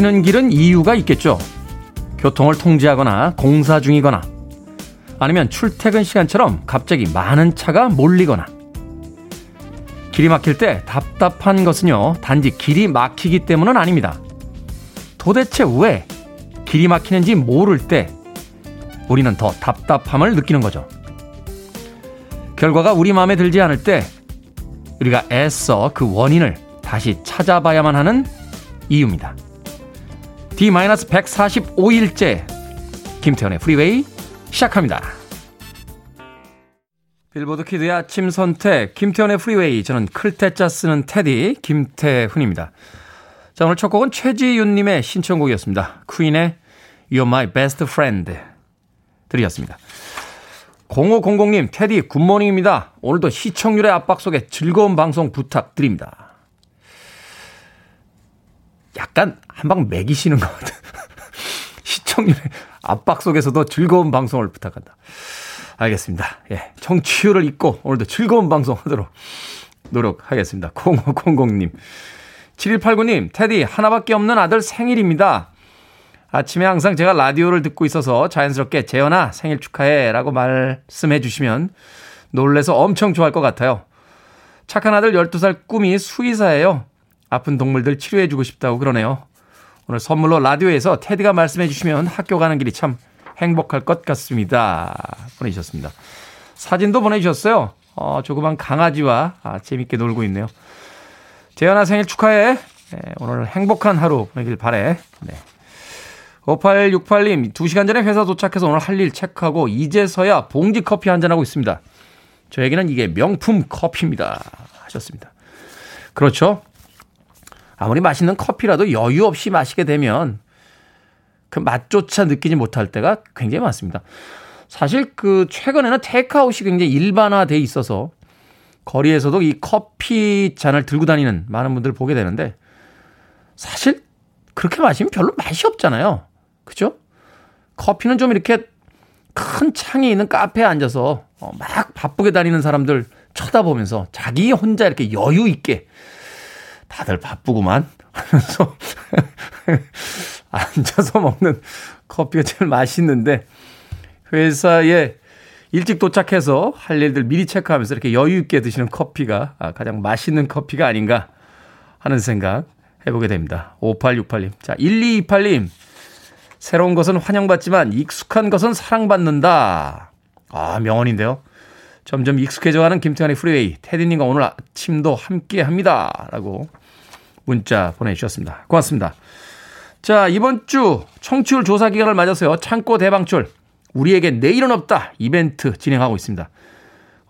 막히는 길은 이유가 있겠죠. 교통을 통제하거나 공사 중이거나 아니면 출퇴근 시간처럼 갑자기 많은 차가 몰리거나 길이 막힐 때 답답한 것은요, 단지 길이 막히기 때문은 아닙니다. 도대체 왜 길이 막히는지 모를 때 우리는 더 답답함을 느끼는 거죠. 결과가 우리 마음에 들지 않을 때 우리가 애써 그 원인을 다시 찾아봐야만 하는 이유입니다. D-145일째 김태훈의 프리웨이 시작합니다. 빌보드 키드의 아침 선택 김태훈의 프리웨이 저는 클테짜 쓰는 테디 김태훈입니다. 자 오늘 첫 곡은 최지윤님의 신청곡이었습니다. 퀸의 You're My Best Friend 드렸습니다. 0500님, 테디 굿모닝입니다. 오늘도 시청률의 압박 속에 즐거운 방송 부탁드립니다. 약간 한 방 먹이시는 것 같아요. 시청률의 압박 속에서도 즐거운 방송을 부탁한다. 알겠습니다. 예. 청취율을 잊고 오늘도 즐거운 방송 하도록 노력하겠습니다. 0500님. 7189님, 테디, 하나밖에 없는 아들 생일입니다. 아침에 항상 제가 라디오를 듣고 있어서 자연스럽게 재현아 생일 축하해 라고 말씀해 주시면 놀래서 엄청 좋아할 것 같아요. 착한 아들 12살 꿈이 수의사예요. 아픈 동물들 치료해 주고 싶다고 그러네요. 오늘 선물로 라디오에서 테디가 말씀해 주시면 학교 가는 길이 참 행복할 것 같습니다. 보내주셨습니다. 사진도 보내주셨어요. 어, 조그만 강아지와 아, 재밌게 놀고 있네요. 재현아 생일 축하해. 네, 오늘 행복한 하루 보내길 바래. 네. 5868님, 2시간 전에 회사 도착해서 오늘 할 일 체크하고 이제서야 봉지 커피 한잔하고 있습니다. 저에게는 이게 명품 커피입니다. 하셨습니다. 그렇죠. 아무리 맛있는 커피라도 여유 없이 마시게 되면 그 맛조차 느끼지 못할 때가 굉장히 많습니다. 사실 그 최근에는 테이크아웃이 굉장히 일반화돼 있어서 거리에서도 이 커피 잔을 들고 다니는 많은 분들 보게 되는데 사실 그렇게 마시면 별로 맛이 없잖아요. 그죠? 커피는 좀 이렇게 큰 창이 있는 카페에 앉아서 어, 막 바쁘게 다니는 사람들 쳐다보면서 자기 혼자 이렇게 여유 있게 다들 바쁘구만 하면서 앉아서 먹는 커피가 제일 맛있는데 회사에 일찍 도착해서 할 일들 미리 체크하면서 이렇게 여유 있게 드시는 커피가 아, 가장 맛있는 커피가 아닌가 하는 생각 해보게 됩니다. 5868님. 자, 1228님. 새로운 것은 환영받지만 익숙한 것은 사랑받는다. 아, 명언인데요. 점점 익숙해져가는 김태환의 프리웨이. 테디님과 오늘 아침도 함께 합니다. 라고 문자 보내주셨습니다. 고맙습니다. 자, 이번 주 청취율 조사 기간을 맞아서요. 창고 대방출. 우리에게 내일은 없다. 이벤트 진행하고 있습니다.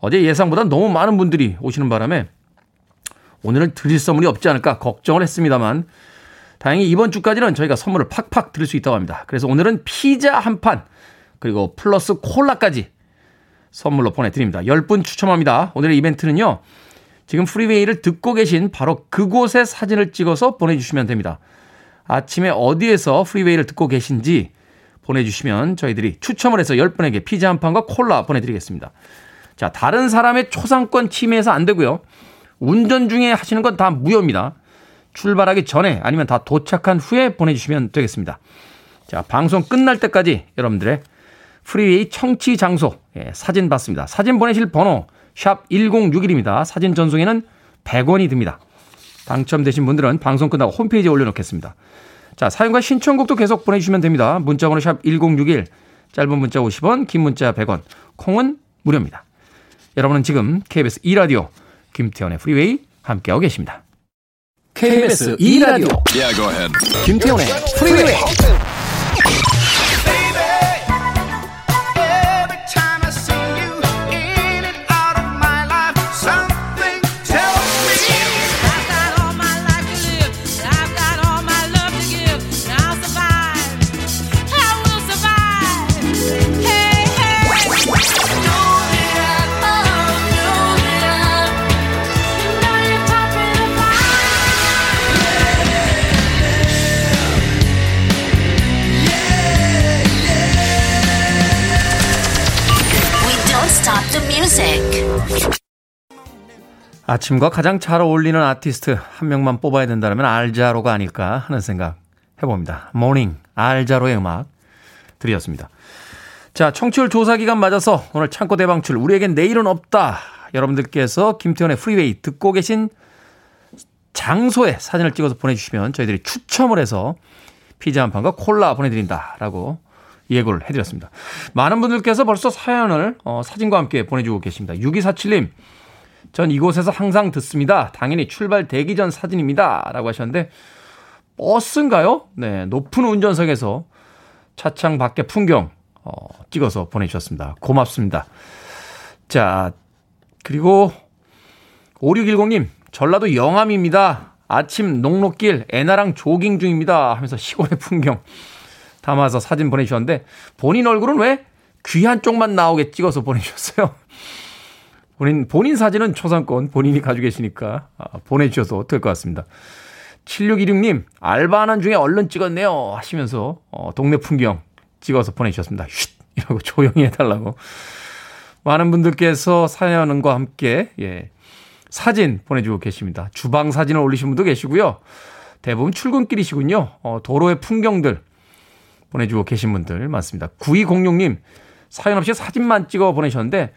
어제 예상보다 너무 많은 분들이 오시는 바람에 오늘은 드릴 선물이 없지 않을까 걱정을 했습니다만 다행히 이번 주까지는 저희가 선물을 팍팍 드릴 수 있다고 합니다. 그래서 오늘은 피자 한 판, 그리고 플러스 콜라까지 선물로 보내드립니다. 10분 추첨합니다. 오늘의 이벤트는요, 지금 프리웨이를 듣고 계신 바로 그곳의 사진을 찍어서 보내주시면 됩니다. 아침에 어디에서 프리웨이를 듣고 계신지 보내주시면 저희들이 추첨을 해서 10분에게 피자 한 판과 콜라 보내드리겠습니다. 자, 다른 사람의 초상권 침해해서 안 되고요. 운전 중에 하시는 건 다 무효입니다. 출발하기 전에 아니면 다 도착한 후에 보내주시면 되겠습니다. 자, 방송 끝날 때까지 여러분들의 프리웨이 청취 장소 예, 사진 받습니다. 사진 보내실 번호 샵 1061입니다. 사진 전송에는 100원이 듭니다. 당첨되신 분들은 방송 끝나고 홈페이지에 올려놓겠습니다. 자, 사연과 신청곡도 계속 보내주시면 됩니다. 문자번호 샵 1061, 짧은 문자 50원, 긴 문자 100원, 콩은 무료입니다. 여러분은 지금 KBS 2라디오 김태훈의 프리웨이 함께하고 계십니다. KBS 2라디오 yeah, 김태훈의 프리웨이 아침과 가장 잘 어울리는 아티스트 한 명만 뽑아야 된다면 알 자로가 아닐까 하는 생각 해봅니다. 모닝 알자로의 음악 드렸습니다. 자, 청취율 조사 기간 맞아서 오늘 창고 대방출 우리에겐 내일은 없다. 여러분들께서 김태훈의 프리웨이 듣고 계신 장소에 사진을 찍어서 보내주시면 저희들이 추첨을 해서 피자 한 판과 콜라 보내드린다라고 예고를 해드렸습니다. 많은 분들께서 벌써 사연을 어, 사진과 함께 보내주고 계십니다. 6247님, 전 이곳에서 항상 듣습니다. 당연히 출발 대기 전 사진입니다. 라고 하셨는데, 버스인가요? 네, 높은 운전석에서 차창 밖의 풍경 어, 찍어서 보내주셨습니다. 고맙습니다. 자, 그리고 5610님, 전라도 영암입니다. 아침 녹록길 애나랑 조깅 중입니다. 하면서 시골의 풍경 담아서 사진 보내주셨는데 본인 얼굴은 왜 귀한 쪽만 나오게 찍어서 보내주셨어요? 본인, 본인 사진은 초상권 본인이 가지고 계시니까 아, 보내주셔도 될 것 같습니다. 7616님, 알바하는 중에 얼른 찍었네요. 하시면서 어, 동네 풍경 찍어서 보내주셨습니다. 쉿! 이라고 조용히 해달라고. 많은 분들께서 사연과 함께, 예, 사진 보내주고 계십니다. 주방 사진을 올리신 분도 계시고요. 대부분 출근길이시군요. 어, 도로의 풍경들 보내주고 계신 분들 많습니다. 9206님, 사연 없이 사진만 찍어 보내셨는데,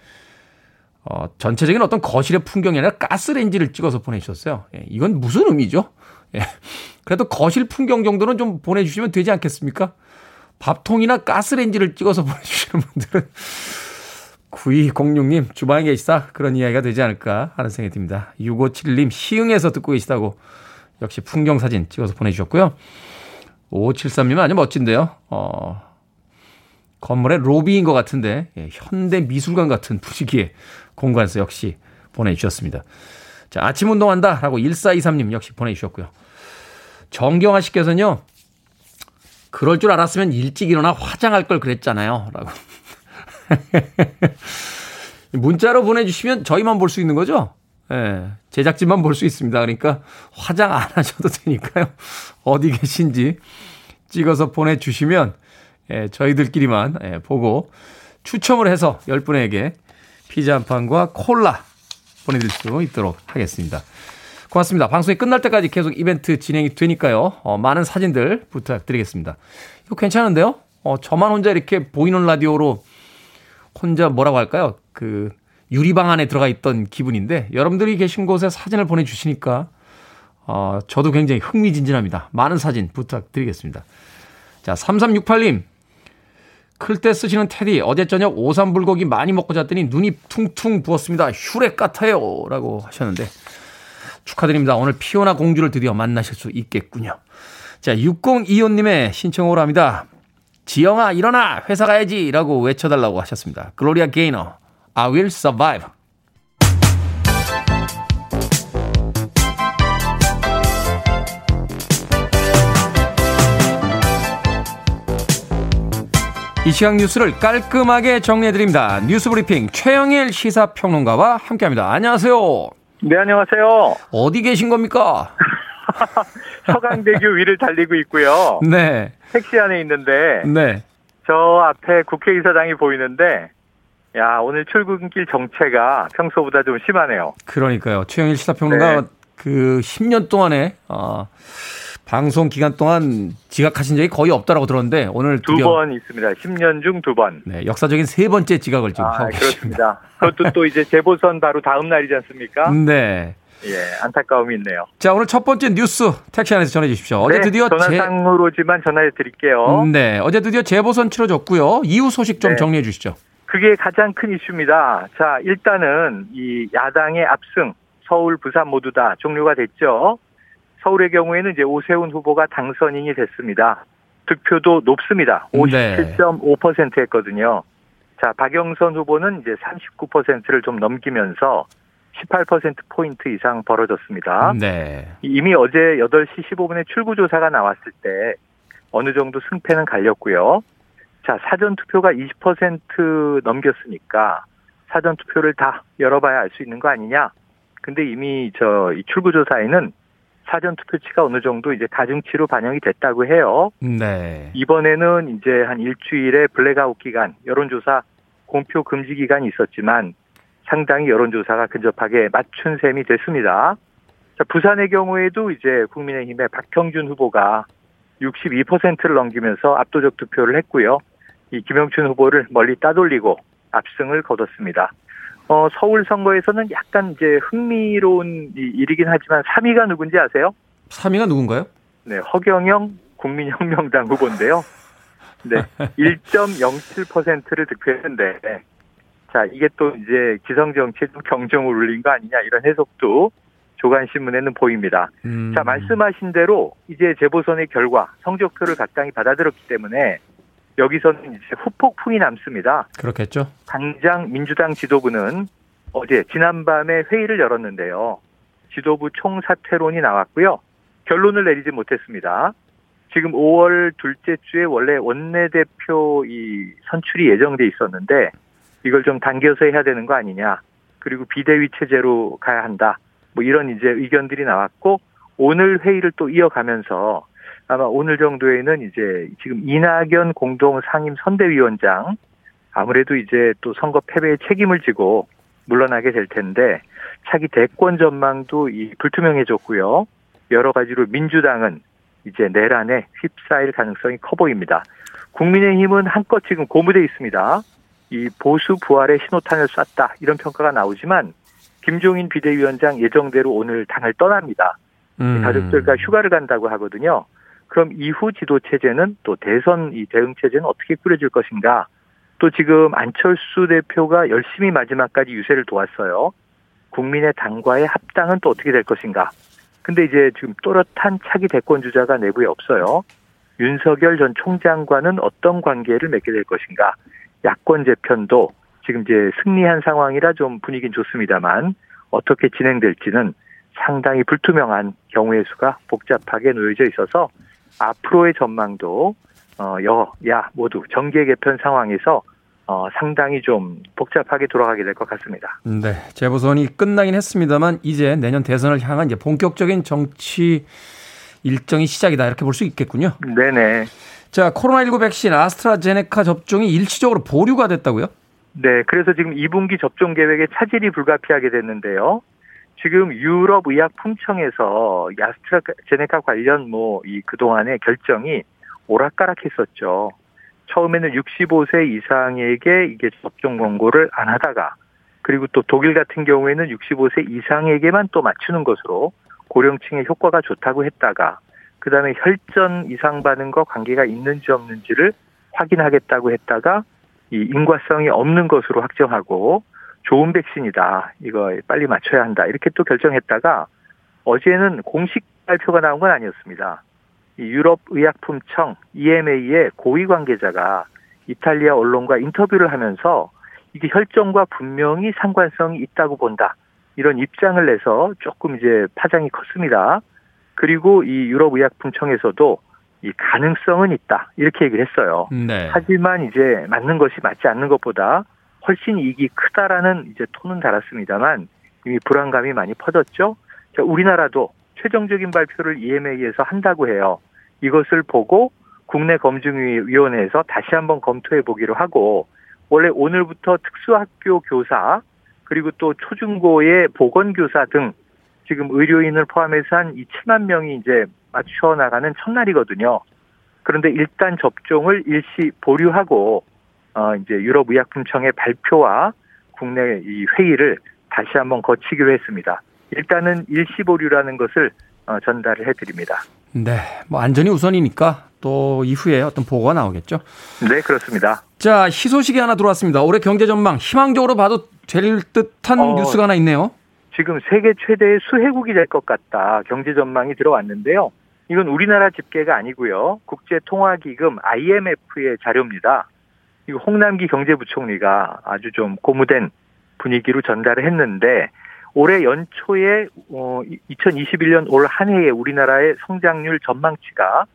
어, 전체적인 어떤 거실의 풍경이 아니라 가스레인지를 찍어서 보내주셨어요. 예, 이건 무슨 의미죠? 예, 그래도 거실 풍경 정도는 좀 보내주시면 되지 않겠습니까? 밥통이나 가스레인지를 찍어서 보내주시는 분들은 9206님 주방에 계시다 그런 이야기가 되지 않을까 하는 생각이 듭니다. 6571님 시흥에서 듣고 계시다고 역시 풍경 사진 찍어서 보내주셨고요. 5573님은 아주 멋진데요. 어, 건물의 로비인 것 같은데 예, 현대 미술관 같은 분위기의 공간에서 역시 보내주셨습니다. 자 아침 운동한다 라고 1423님 역시 보내주셨고요. 정경아 씨께서는요. 그럴 줄 알았으면 일찍 일어나 화장할 걸 그랬잖아요. 라고. 문자로 보내주시면 저희만 볼 수 있는 거죠? 예, 제작진만 볼 수 있습니다. 그러니까 화장 안 하셔도 되니까요. 어디 계신지 찍어서 보내주시면 예, 저희들끼리만 예, 보고 추첨을 해서 10분에게 피자 한 판과 콜라 보내드릴 수 있도록 하겠습니다. 고맙습니다. 방송이 끝날 때까지 계속 이벤트 진행이 되니까요. 어, 많은 사진들 부탁드리겠습니다. 이거 괜찮은데요? 어, 저만 혼자 이렇게 보이는 라디오로 혼자 뭐라고 할까요? 그 유리방 안에 들어가 있던 기분인데 여러분들이 계신 곳에 사진을 보내주시니까 어, 저도 굉장히 흥미진진합니다. 많은 사진 부탁드리겠습니다. 자, 3368님. 클 때 쓰시는 테디, 어제 저녁 오삼 불고기 많이 먹고 잤더니 눈이 퉁퉁 부었습니다. 슈렉 같아요. 라고 하셨는데, 축하드립니다. 오늘 피오나 공주를 드디어 만나실 수 있겠군요. 자, 6025님의 신청으로 합니다. 지영아 일어나 회사 가야지 라고 외쳐달라고 하셨습니다. 글로리아 게이너 I will survive 이 시각 뉴스를 깔끔하게 정리해드립니다. 뉴스브리핑 최영일 시사평론가와 함께합니다. 안녕하세요. 네, 안녕하세요. 어디 계신 겁니까? 서강대교 위를 달리고 있고요. 네. 택시 안에 있는데 네. 저 앞에 국회의사당이 보이는데 야 오늘 출근길 정체가 평소보다 좀 심하네요. 그러니까요. 최영일 시사평론가 네. 그 10년 동안에 어, 방송 기간 동안 지각하신 적이 거의 없다라고 들었는데 오늘 두 번 있습니다. 10년 중 두 번. 네, 역사적인 세 번째 지각을 지금 아, 하고 그렇습니다. 그것도 또 이제 재보선 바로 다음 날이지 않습니까? 네. 예, 안타까움이 있네요. 자, 오늘 첫 번째 뉴스 택시 안에서 전해 주십시오. 어제 네, 드디어 전화상으로지만 제... 전화해 드릴게요. 네, 어제 드디어 재보선 치러졌고요. 이후 소식 좀 네. 정리해 주시죠. 그게 가장 큰 이슈입니다. 자, 일단은 이 야당의 압승, 서울, 부산 모두 다 종료가 됐죠. 서울의 경우에는 이제 오세훈 후보가 당선인이 됐습니다. 득표도 높습니다. 57.5% 했거든요. 자, 박영선 후보는 이제 39%를 좀 넘기면서 18%포인트 이상 벌어졌습니다. 네. 이미 어제 8시 15분에 출구조사가 나왔을 때 어느 정도 승패는 갈렸고요. 자, 사전투표가 20% 넘겼으니까 사전투표를 다 열어봐야 알 수 있는 거 아니냐. 근데 이미 저 출구조사에는 사전 투표치가 어느 정도 이제 가중치로 반영이 됐다고 해요. 네. 이번에는 이제 한 일주일의 블랙아웃 기간, 여론조사 공표 금지 기간이 있었지만 상당히 여론조사가 근접하게 맞춘 셈이 됐습니다. 자, 부산의 경우에도 이제 국민의힘의 박형준 후보가 62%를 넘기면서 압도적 투표를 했고요. 이 김영춘 후보를 멀리 따돌리고 압승을 거뒀습니다. 어, 서울 선거에서는 약간 이제 흥미로운 일이긴 하지만 3위가 누군지 아세요? 3위가 누군가요? 네, 허경영 국민혁명당 후보인데요. 네, 1.07%를 득표했는데, 자, 이게 또 이제 기성정치에 좀 경종을 울린 거 아니냐, 이런 해석도 조간신문에는 보입니다. 음. 자, 말씀하신 대로 이제 재보선의 결과, 성적표를 각당이 받아들였기 때문에 여기서는 이제 후폭풍이 남습니다. 그렇겠죠. 당장 민주당 지도부는 어제 지난밤에 회의를 열었는데요. 지도부 총사퇴론이 나왔고요. 결론을 내리지 못했습니다. 지금 5월 둘째 주에 원래 원내대표 이 선출이 예정돼 있었는데 이걸 좀 당겨서 해야 되는 거 아니냐. 그리고 비대위 체제로 가야 한다. 뭐 이런 이제 의견들이 나왔고 오늘 회의를 또 이어가면서 아마 오늘 정도에는 이제 지금 이낙연 공동 상임 선대위원장 아무래도 이제 또 선거 패배의 책임을 지고 물러나게 될 텐데 차기 대권 전망도 이 불투명해졌고요. 여러 가지로 민주당은 이제 내란에 휩싸일 가능성이 커 보입니다. 국민의힘은 한껏 지금 고무돼 있습니다. 이 보수 부활의 신호탄을 쐈다 이런 평가가 나오지만 김종인 비대위원장 예정대로 오늘 당을 떠납니다. 음. 가족들과 휴가를 간다고 하거든요. 그럼 이후 지도 체제는 또 대선 이 대응 체제는 어떻게 꾸려질 것인가? 또 지금 안철수 대표가 열심히 마지막까지 유세를 도왔어요. 국민의 당과의 합당은 또 어떻게 될 것인가? 근데 이제 지금 또렷한 차기 대권 주자가 내부에 없어요. 윤석열 전 총장과는 어떤 관계를 맺게 될 것인가? 야권 재편도 지금 이제 승리한 상황이라 좀 분위기는 좋습니다만 어떻게 진행될지는 상당히 불투명한 경우의 수가 복잡하게 놓여져 있어서 앞으로의 전망도 어, 여 야 모두 정계 개편 상황에서 어, 상당히 좀 복잡하게 돌아가게 될 것 같습니다. 네. 재보선이 끝나긴 했습니다만 이제 내년 대선을 향한 이제 본격적인 정치 일정이 시작이다 이렇게 볼 수 있겠군요. 네네. 자, 코로나19 백신 아스트라제네카 접종이 일시적으로 보류가 됐다고요? 네. 그래서 지금 2분기 접종 계획에 차질이 불가피하게 됐는데요. 지금 유럽 의약품청에서 아스트라제네카 관련 뭐 이 그동안의 결정이 오락가락했었죠. 처음에는 65세 이상에게 이게 접종 권고를 안 하다가 그리고 또 독일 같은 경우에는 65세 이상에게만 또 맞추는 것으로 고령층의 효과가 좋다고 했다가 그다음에 혈전 이상 반응과 관계가 있는지 없는지를 확인하겠다고 했다가 이 인과성이 없는 것으로 확정하고 좋은 백신이다. 이거 빨리 맞춰야 한다. 이렇게 또 결정했다가 어제는 공식 발표가 나온 건 아니었습니다. 유럽 의약품청 EMA의 고위 관계자가 이탈리아 언론과 인터뷰를 하면서 이게 혈전과 분명히 상관성이 있다고 본다. 이런 입장을 내서 조금 이제 파장이 컸습니다. 그리고 이 유럽 의약품청에서도 이 가능성은 있다. 이렇게 얘기를 했어요. 네. 하지만 이제 맞는 것이 맞지 않는 것보다 훨씬 이익이 크다라는 이제 톤은 달았습니다만 이미 불안감이 많이 퍼졌죠. 자, 우리나라도 최종적인 발표를 EMA에서 한다고 해요. 이것을 보고 국내 검증위원회에서 다시 한번 검토해 보기로 하고 원래 오늘부터 특수학교 교사 그리고 또 초중고의 보건교사 등 지금 의료인을 포함해서 한 2천만 명이 이제 맞춰 나가는 첫날이거든요. 그런데 일단 접종을 일시 보류하고 어 이제 유럽 의약품청의 발표와 국내 이 회의를 다시 한번 거치기로 했습니다. 일단은 일시 보류라는 것을 어, 전달을 해드립니다. 네, 뭐 안전이 우선이니까 또 이후에 어떤 보고가 나오겠죠. 네, 그렇습니다. 자, 희소식이 하나 들어왔습니다. 올해 경제 전망 희망적으로 봐도 될 듯한 어, 뉴스가 하나 있네요. 지금 세계 최대의 수혜국이 될 것 같다. 경제 전망이 들어왔는데요. 이건 우리나라 집계가 아니고요. 국제통화기금 IMF의 자료입니다. 이거 홍남기 경제부총리가 아주 좀 고무된 분위기로 전달을 했는데 올해 연초에 어 2021년 올 한 해에 우리나라의 성장률 전망치가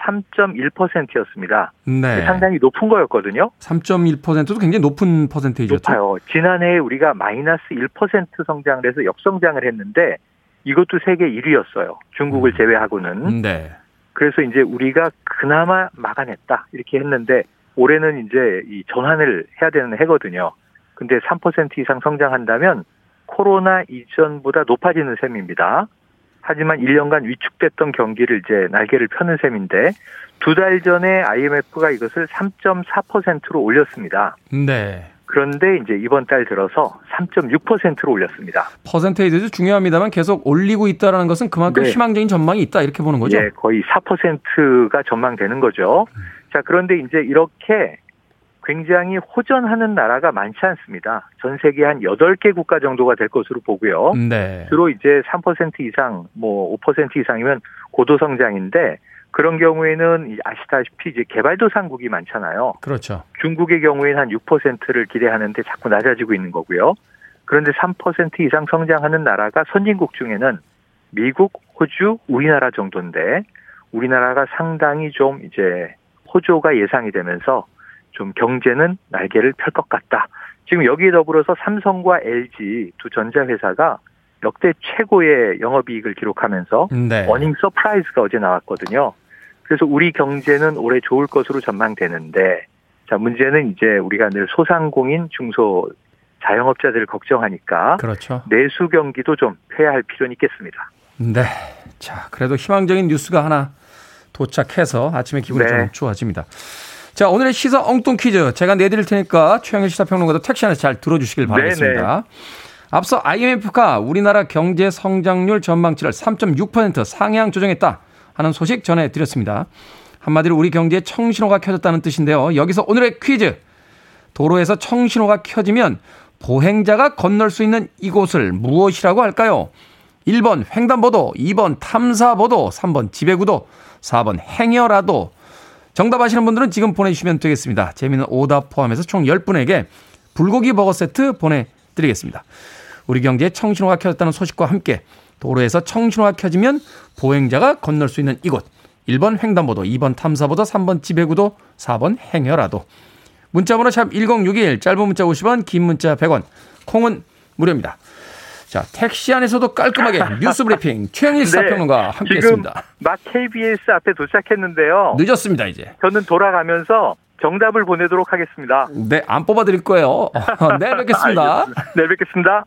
3.1%였습니다. 네. 상당히 높은 거였거든요. 3.1%도 굉장히 높은 퍼센테이죠. 높아요. 지난해에 우리가 마이너스 1% 성장을 해서 역성장을 했는데 이것도 세계 1위였어요. 중국을 음. 제외하고는. 네. 그래서 이제 우리가 그나마 막아냈다 이렇게 했는데 올해는 이제 이 전환을 해야 되는 해거든요. 근데 3% 이상 성장한다면 코로나 이전보다 높아지는 셈입니다. 하지만 1년간 위축됐던 경기를 이제 날개를 펴는 셈인데 두 달 전에 IMF가 이것을 3.4%로 올렸습니다. 네. 그런데 이제 이번 달 들어서 3.6%로 올렸습니다. 퍼센테이지도 중요합니다만 계속 올리고 있다는 것은 그만큼 네. 희망적인 전망이 있다 이렇게 보는 거죠. 예, 거의 4%가 전망되는 거죠. 음. 자, 그런데 이제 이렇게 굉장히 호전하는 나라가 많지 않습니다. 전 세계 한 8개 국가 정도가 될 것으로 보고요. 네. 주로 이제 3% 이상, 뭐 5% 이상이면 고도 성장인데 그런 경우에는 아시다시피 이제 개발도상국이 많잖아요. 그렇죠. 중국의 경우에는 한 6%를 기대하는데 자꾸 낮아지고 있는 거고요. 그런데 3% 이상 성장하는 나라가 선진국 중에는 미국, 호주, 우리나라 정도인데 우리나라가 상당히 좀 이제 호조가 예상이 되면서 좀 경제는 날개를 펼 것 같다. 지금 여기에 더불어서 삼성과 LG 두 전자회사가 역대 최고의 영업이익을 기록하면서 네. earning surprise가 어제 나왔거든요. 그래서 우리 경제는 올해 좋을 것으로 전망되는데 자 문제는 이제 우리가 늘 소상공인 중소 자영업자들을 걱정하니까 그렇죠. 내수 경기도 좀 폐할 필요는 있겠습니다. 네. 자, 그래도 희망적인 뉴스가 하나 도착해서 아침에 기분이 네. 좀 좋아집니다. 자, 오늘의 시사 엉뚱 퀴즈 제가 내드릴 테니까 최영일 시사평론가도 택시 안에서 잘 들어주시길 네, 바라겠습니다. 네네. 앞서 IMF가 우리나라 경제 성장률 전망치를 3.6% 상향 조정했다 하는 소식 전해드렸습니다. 한마디로 우리 경제에 청신호가 켜졌다는 뜻인데요. 여기서 오늘의 퀴즈. 도로에서 청신호가 켜지면 보행자가 건널 수 있는 이곳을 무엇이라고 할까요? 1번 횡단보도, 2번 탐사보도, 3번 지배구도, 4번 행여라도. 정답 아시는 분들은 지금 보내주시면 되겠습니다. 재미있는 오답 포함해서 총 10분에게 불고기 버거 세트 보내드리겠습니다. 우리 경제에 청신호가 켜졌다는 소식과 함께 도로에서 청신호가 켜지면 보행자가 건널 수 있는 이곳. 1번 횡단보도, 2번 탐사보도, 3번 지배구도, 4번 행여라도. 문자번호 샵 1061, 짧은 문자 50원, 긴 문자 100원, 콩은 무료입니다. 자, 택시 안에서도 깔끔하게 뉴스 브리핑 최영일 시사평론가 네, 함께했습니다. 막 KBS 앞에 도착했는데요. 늦었습니다, 이제. 저는 돌아가면서 정답을 보내도록 하겠습니다. 네, 안 뽑아드릴 거예요. 네, 뵙겠습니다. 네, 뵙겠습니다.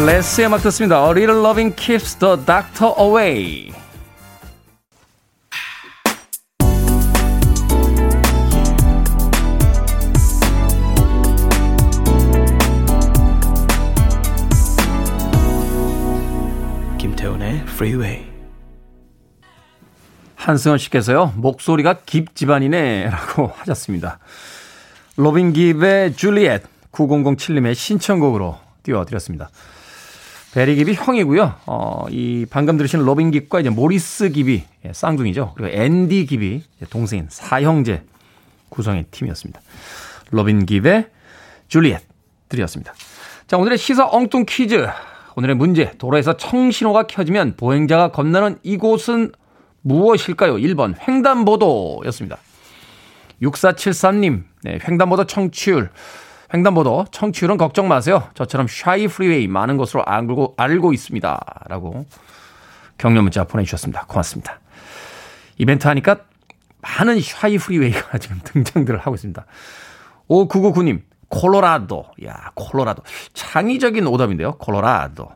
Less의 음악 듣습니다. A little loving keeps the doctor away. 김태훈의 Freeway. 한승원 씨께서요, 목소리가 깁 집안이네. 라고 하셨습니다. 로빈 깁의 줄리엣 9007님의 신청곡으로 띄워드렸습니다. 베리 깁이 형이고요. 어, 이 방금 들으신 로빈 깁과 이제 모리스 깁이 예, 쌍둥이죠. 그리고 앤디 깁이 동생인 사형제 구성의 팀이었습니다. 로빈 깁의 줄리엣 들으셨습니다. 자, 오늘의 시사 엉뚱 퀴즈. 오늘의 문제. 도로에서 청신호가 켜지면 보행자가 건너는 이곳은 무엇일까요? 1번 횡단보도였습니다. 6473님, 네, 횡단보도 청취율 횡단보도 청취율은 걱정 마세요. 저처럼 shy 프리웨이 많은 것으로 알고, 알고 있습니다. 라고 격려 문자 보내주셨습니다. 고맙습니다. 이벤트 하니까 많은 shy 프리웨이가 지금 등장들을 하고 있습니다. 5999님, 콜로라도. 야, 콜로라도. 창의적인 오답인데요. 콜로라도.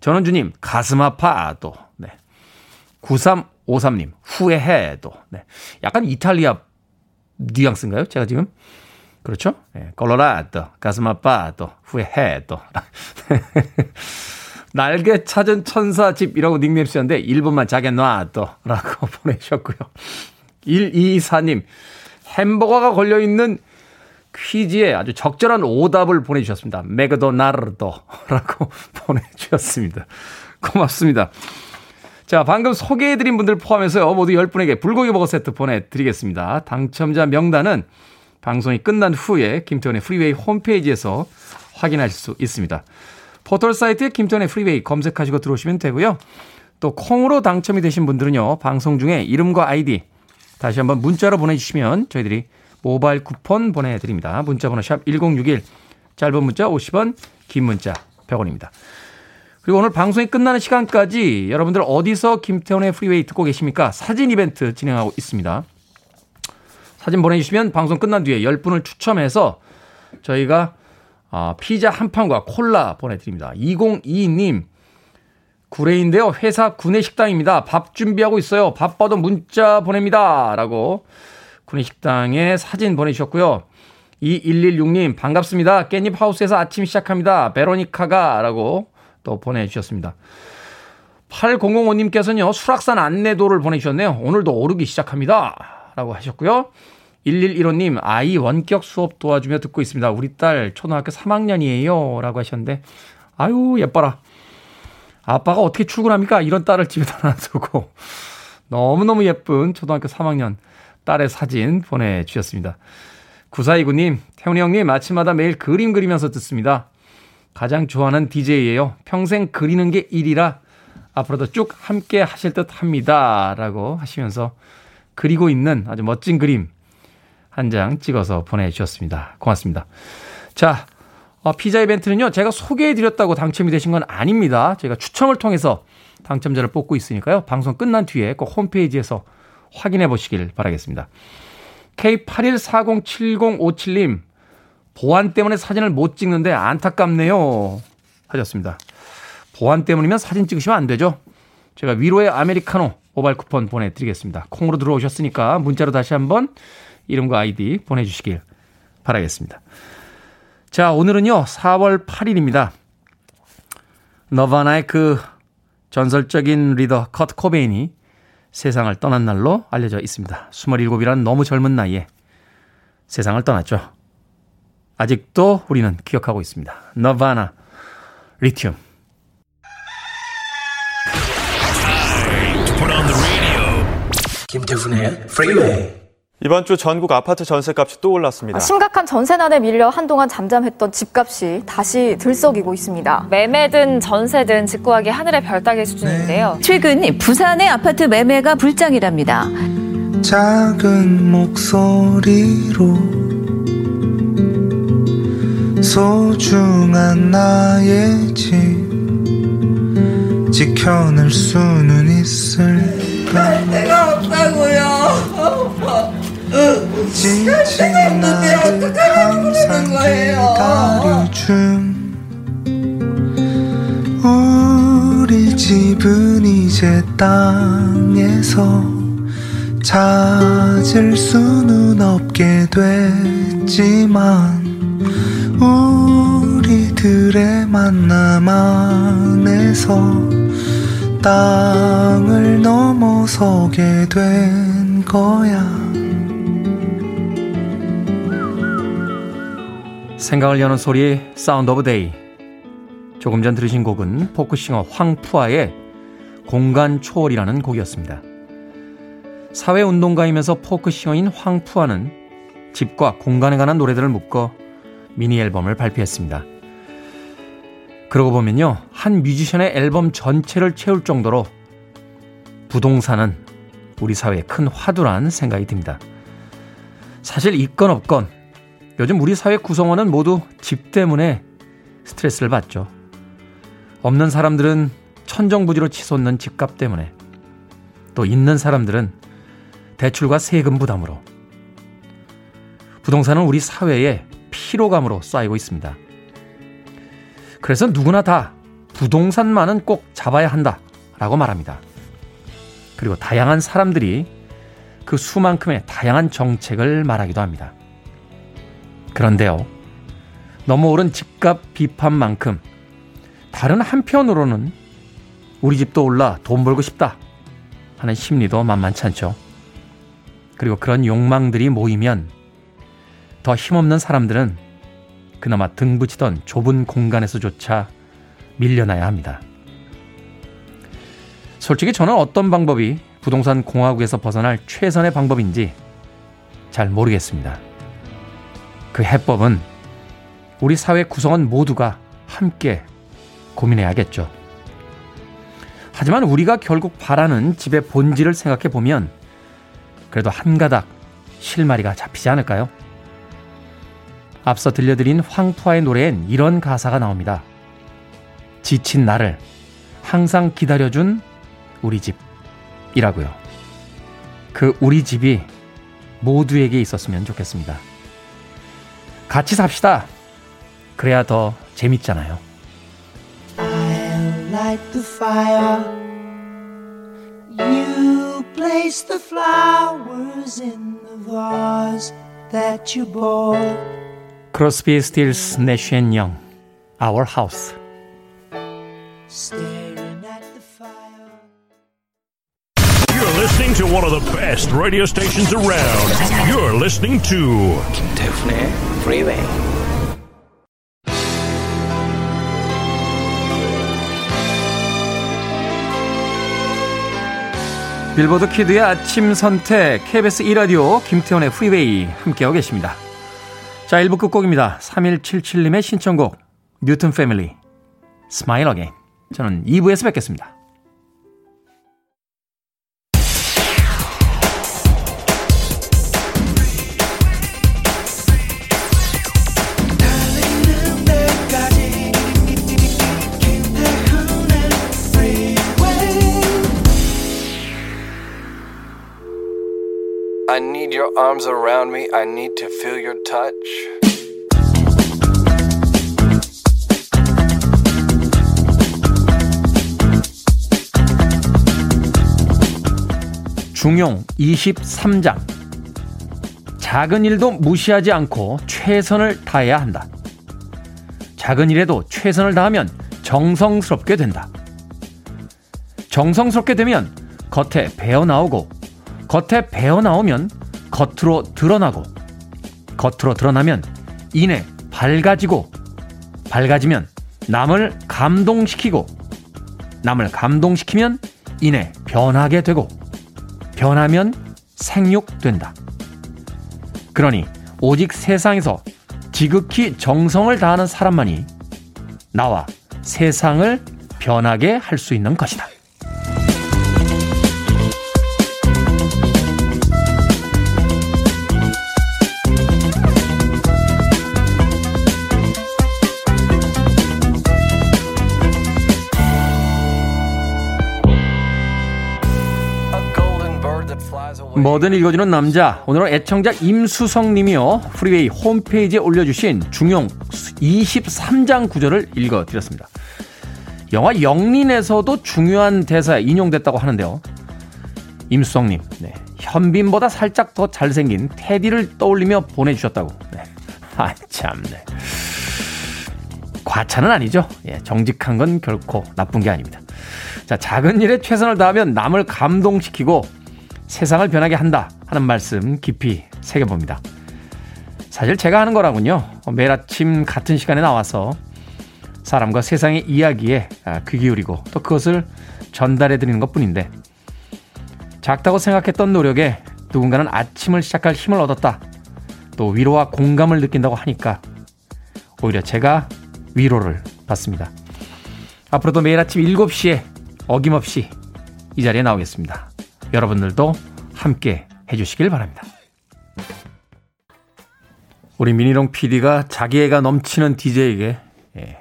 전원주님, 가슴 아파도. 네. 9353님, 후회해도. 네. 약간 이탈리아 뉘앙스인가요? 제가 지금 그렇죠? 예, 콜로라도, 가슴 아파도, 후회해도. 날개 찾은 천사 집이라고 닉네임 쓰였는데 1분만 자게 놔도 라고 보내셨고요. 124님, 햄버거가 걸려있는 퀴즈에 아주 적절한 오답을 보내주셨습니다. 맥도나르도 라고 보내주셨습니다. 고맙습니다. 자, 방금 소개해드린 분들 포함해서 모두 10분에게 불고기 버거 세트 보내드리겠습니다. 당첨자 명단은 방송이 끝난 후에 김태훈의 프리웨이 홈페이지에서 확인하실 수 있습니다. 포털 사이트에 김태훈의 프리웨이 검색하시고 들어오시면 되고요. 또 콩으로 당첨이 되신 분들은요. 방송 중에 이름과 아이디 다시 한번 문자로 보내주시면 저희들이 모바일 쿠폰 보내드립니다. 문자 번호 샵 1061 짧은 문자 50원 긴 문자 100원입니다. 그리고 오늘 방송이 끝나는 시간까지 여러분들 어디서 김태훈의 프리웨이 듣고 계십니까? 사진 이벤트 진행하고 있습니다. 사진 보내주시면 방송 끝난 뒤에 10분을 추첨해서 저희가 어, 피자 한 판과 콜라 보내드립니다. 2022님, 구례인데요. 회사 구내식당입니다. 밥 준비하고 있어요. 바빠도 문자 보냅니다. 라고 구내식당에 사진 보내주셨고요. 2116님, 반갑습니다. 깻잎 하우스에서 아침 시작합니다. 베로니카가 라고 또 보내주셨습니다. 8005님께서는요, 수락산 안내도를 보내주셨네요. 오늘도 오르기 시작합니다. 라고 하셨고요. 1115님, 아이 원격 수업 도와주며 듣고 있습니다. 우리 딸 초등학교 3학년이에요. 라고 하셨는데, 아유, 예뻐라. 아빠가 어떻게 출근합니까? 이런 딸을 집에다 놔두고. 너무너무 예쁜 초등학교 3학년 딸의 사진 보내주셨습니다. 9429님, 태훈이 형님, 아침마다 매일 그림 그리면서 듣습니다. 가장 좋아하는 DJ예요. 평생 그리는 게 일이라 앞으로도 쭉 함께 하실 듯 합니다. 라고 하시면서 그리고 있는 아주 멋진 그림 한 장 찍어서 보내주셨습니다. 고맙습니다. 자, 어, 피자 이벤트는요, 제가 소개해드렸다고 당첨이 되신 건 아닙니다. 제가 추첨을 통해서 당첨자를 뽑고 있으니까요. 방송 끝난 뒤에 꼭 홈페이지에서 확인해 보시길 바라겠습니다. K81407057님, 보안 때문에 사진을 못 찍는데 안타깝네요. 하셨습니다. 보안 때문이면 사진 찍으시면 안 되죠. 제가 위로의 아메리카노 모바일 쿠폰 보내드리겠습니다. 콩으로 들어오셨으니까 문자로 다시 한번 이름과 아이디 보내주시길 바라겠습니다. 자, 오늘은요, 4월 8일입니다. 너바나의 그 전설적인 리더 커트 코베인이 세상을 떠난 날로 알려져 있습니다. 27이란 너무 젊은 나이에 세상을 떠났죠. 아직도 우리는 기억하고 있습니다. 너바나, 리튬. 김태훈의 프리웨이 이번 주 전국 아파트 전세값이 또 올랐습니다. 심각한 전세난에 밀려 한동안 잠잠했던 집값이 다시 들썩이고 있습니다. 매매든 전세든 집 구하기 하늘의 별 따기 수준인데요. 최근 부산의 아파트 매매가 불장이랍니다. 작은 목소리로 소중한 나의 집 지켜낼 수는 있을까 내가 없다고요. 지친 나를 항상 기다려준 우리 집은 이제 땅에서 찾을 수는 없게 됐지만 우리들의 만남 안에서 땅을 넘어서게 된 거야. 생각을 여는 소리 Sound of Day 조금 전 들으신 곡은 포크싱어 황푸하의 공간 초월이라는 곡이었습니다. 사회운동가이면서 포크싱어인 황푸하는 집과 공간에 관한 노래들을 묶어 미니 앨범을 발표했습니다. 그러고 보면요. 한 뮤지션의 앨범 전체를 채울 정도로 부동산은 우리 사회의 큰 화두란 생각이 듭니다. 사실 있건 없건 요즘 우리 사회 구성원은 모두 집 때문에 스트레스를 받죠. 없는 사람들은 천정부지로 치솟는 집값 때문에 또 있는 사람들은 대출과 세금 부담으로 부동산은 우리 사회의 피로감으로 쌓이고 있습니다. 그래서 누구나 다 부동산만은 꼭 잡아야 한다 라고 말합니다. 그리고 다양한 사람들이 그 수만큼의 다양한 정책을 말하기도 합니다. 그런데요, 너무 오른 집값 비판만큼 다른 한편으로는 우리 집도 올라 돈 벌고 싶다 하는 심리도 만만치 않죠. 그리고 그런 욕망들이 모이면 더 힘없는 사람들은 그나마 등붙이던 좁은 공간에서조차 밀려나야 합니다. 솔직히 저는 어떤 방법이 부동산 공화국에서 벗어날 최선의 방법인지 잘 모르겠습니다. 그 해법은 우리 사회 구성원 모두가 함께 고민해야겠죠. 하지만 우리가 결국 바라는 집의 본질을 생각해 보면 그래도 한 가닥 실마리가 잡히지 않을까요? 앞서 들려드린 황푸아의 노래엔 이런 가사가 나옵니다. 지친 나를 항상 기다려준 우리 집이라고요. 그 우리 집이 모두에게 있었으면 좋겠습니다. 같이 삽시다. 그래야 더 재밌잖아요. I'll light the fire. You place the flowers in the vase that you bought. 크로스비 스틸스 내쉬 앤영 Our House one of the best radio stations around. You're listening to 김태훈의 Freeway. 빌보드 kid의 아침 선택 KBS 2라디오 김태훈의 프리웨이 함께하고 계십니다. 자 1부 끝곡입니다. 3177님의 신청곡 뉴튼 패밀리 Smile Again 저는 2부에서 뵙겠습니다. Your arms around me. I need to feel your touch. 중용 23장 작은 일도 무시하지 않고 최선을 다해야 한다. 작은 일에도 최선을 다하면 정성스럽게 된다. 정성스럽게 되면 겉에 배어 나오고 겉에 배어 나오면 겉으로 드러나고 겉으로 드러나면 이내 밝아지고 밝아지면 남을 감동시키고 남을 감동시키면 이내 변하게 되고 변하면 생육된다. 그러니 오직 세상에서 지극히 정성을 다하는 사람만이 나와 세상을 변하게 할 수 있는 것이다. 뭐든 읽어주는 남자. 오늘은 애청자 임수성 님이요. 프리웨이 홈페이지에 올려주신 중용 23장 구절을 읽어드렸습니다. 영화 영린에서도 중요한 대사에 인용됐다고 하는데요. 임수성 님, 네. 현빈보다 살짝 더 잘생긴 테디를 떠올리며 보내주셨다고. 네. 아, 참, 네. 과찬은 아니죠. 예, 정직한 건 결코 나쁜 게 아닙니다. 자, 작은 일에 최선을 다하면 남을 감동시키고 세상을 변하게 한다 하는 말씀 깊이 새겨봅니다. 사실 제가 하는 거라군요. 매일 아침 같은 시간에 나와서 사람과 세상의 이야기에 아, 귀 기울이고 또 그것을 전달해 드리는 것 뿐인데 작다고 생각했던 노력에 누군가는 아침을 시작할 힘을 얻었다. 또 위로와 공감을 느낀다고 하니까 오히려 제가 위로를 받습니다. 앞으로도 매일 아침 7시에 어김없이 이 자리에 나오겠습니다. 여러분들도 함께 해주시길 바랍니다. 우리 미니롱 PD가 자기애가 넘치는 DJ에게 예,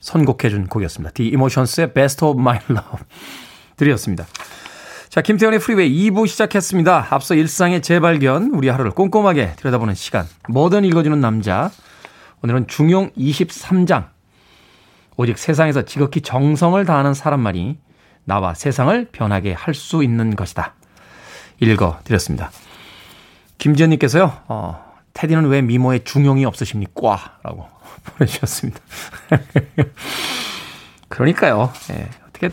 선곡해준 곡이었습니다. The Emotions의 Best of My Love 드렸습니다. 자, 김태현의 프리웨이 2부 시작했습니다. 앞서 일상의 재발견, 우리 하루를 꼼꼼하게 들여다보는 시간. 뭐든 읽어주는 남자. 오늘은 중용 23장. 오직 세상에서 지극히 정성을 다하는 사람만이 나와 세상을 변하게 할 수 있는 것이다. 읽어드렸습니다. 김지연님께서요, 어, 테디는 왜 미모에 중용이 없으십니까? 라고 보내주셨습니다. 그러니까요. 예, 어떻게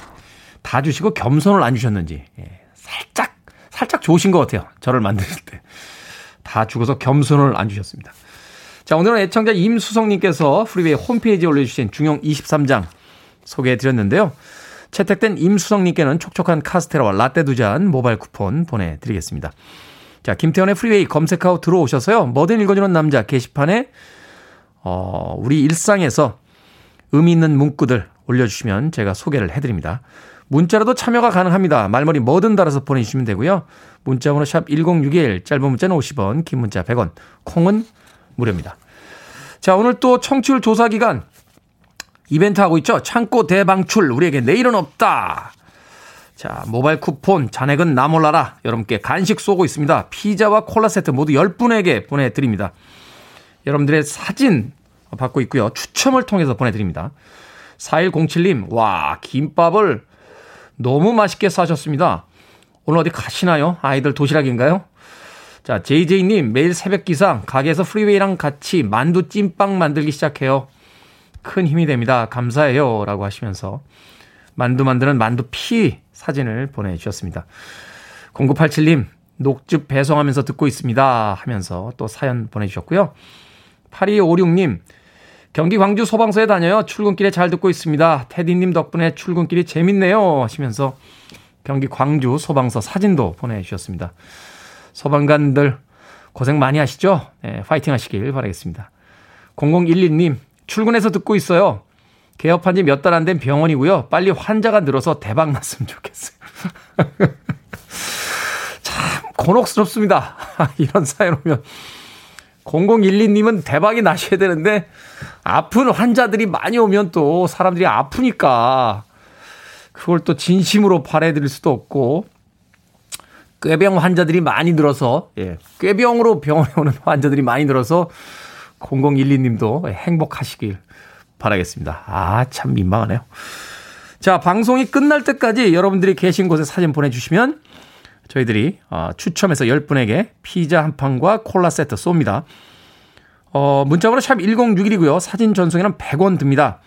다 주시고 겸손을 안 주셨는지 예, 살짝 살짝 좋으신 것 같아요. 저를 만드실 때. 다 주고서 겸손을 안 주셨습니다. 자, 오늘은 애청자 임수성님께서 프리웨이 홈페이지에 올려주신 중용 23장 소개해 드렸는데요. 채택된 임수성님께는 촉촉한 카스테라와 라떼 두 잔 모바일 쿠폰 보내드리겠습니다. 자, 김태훈의 프리웨이 검색하고 들어오셔서요. 뭐든 읽어주는 남자 게시판에 어, 우리 일상에서 의미 있는 문구들 올려주시면 제가 소개를 해드립니다. 문자로도 참여가 가능합니다. 말머리 뭐든 달아서 보내주시면 되고요. 문자번호 샵 1061, 짧은 문자는 50원, 긴 문자 100원, 콩은 무료입니다. 자, 오늘 또 청취율 조사 기간 이벤트 하고 있죠? 창고 대방출. 우리에게 내일은 없다. 자, 모바일 쿠폰 잔액은 나 몰라라. 여러분께 간식 쏘고 있습니다. 피자와 콜라 세트 모두 10분에게 보내드립니다. 여러분들의 사진 받고 있고요. 추첨을 통해서 보내드립니다. 4107님, 와, 김밥을 너무 맛있게 싸셨습니다. 오늘 어디 가시나요? 아이들 도시락인가요? 자, JJ님, 매일 새벽 기상, 가게에서 프리웨이랑 같이 만두 찐빵 만들기 시작해요. 큰 힘이 됩니다. 감사해요. 라고 하시면서 만두 만드는 만두 피 사진을 보내주셨습니다. 0987님, 녹즙 배송하면서 듣고 있습니다. 하면서 또 사연 보내주셨고요. 8256님, 경기 광주 소방서에 다녀요. 출근길에 잘 듣고 있습니다. 테디님 덕분에 출근길이 재밌네요. 하시면서 경기 광주 소방서 사진도 보내주셨습니다. 소방관들 고생 많이 하시죠? 네, 파이팅 하시길 바라겠습니다. 0012님, 출근해서 듣고 있어요. 개업한 지 몇 달 안 된 병원이고요. 빨리 환자가 늘어서 대박 났으면 좋겠어요. 참, 곤혹스럽습니다. 이런 사연 오면. 0012님은 대박이 나셔야 되는데, 아픈 환자들이 많이 오면 또 사람들이 아프니까, 그걸 또 진심으로 바래드릴 수도 없고, 꾀병 환자들이 많이 늘어서, 예, 꾀병으로 병원에 오는 환자들이 많이 늘어서, 0012님도 행복하시길 바라겠습니다. 아, 참 민망하네요. 자, 방송이 끝날 때까지 여러분들이 계신 곳에 사진 보내주시면 저희들이 어, 추첨해서 10분에게 피자 한 판과 콜라 세트 쏩니다. 어, 문자번호 샵 1061이고요. 사진 전송에는 100원 듭니다.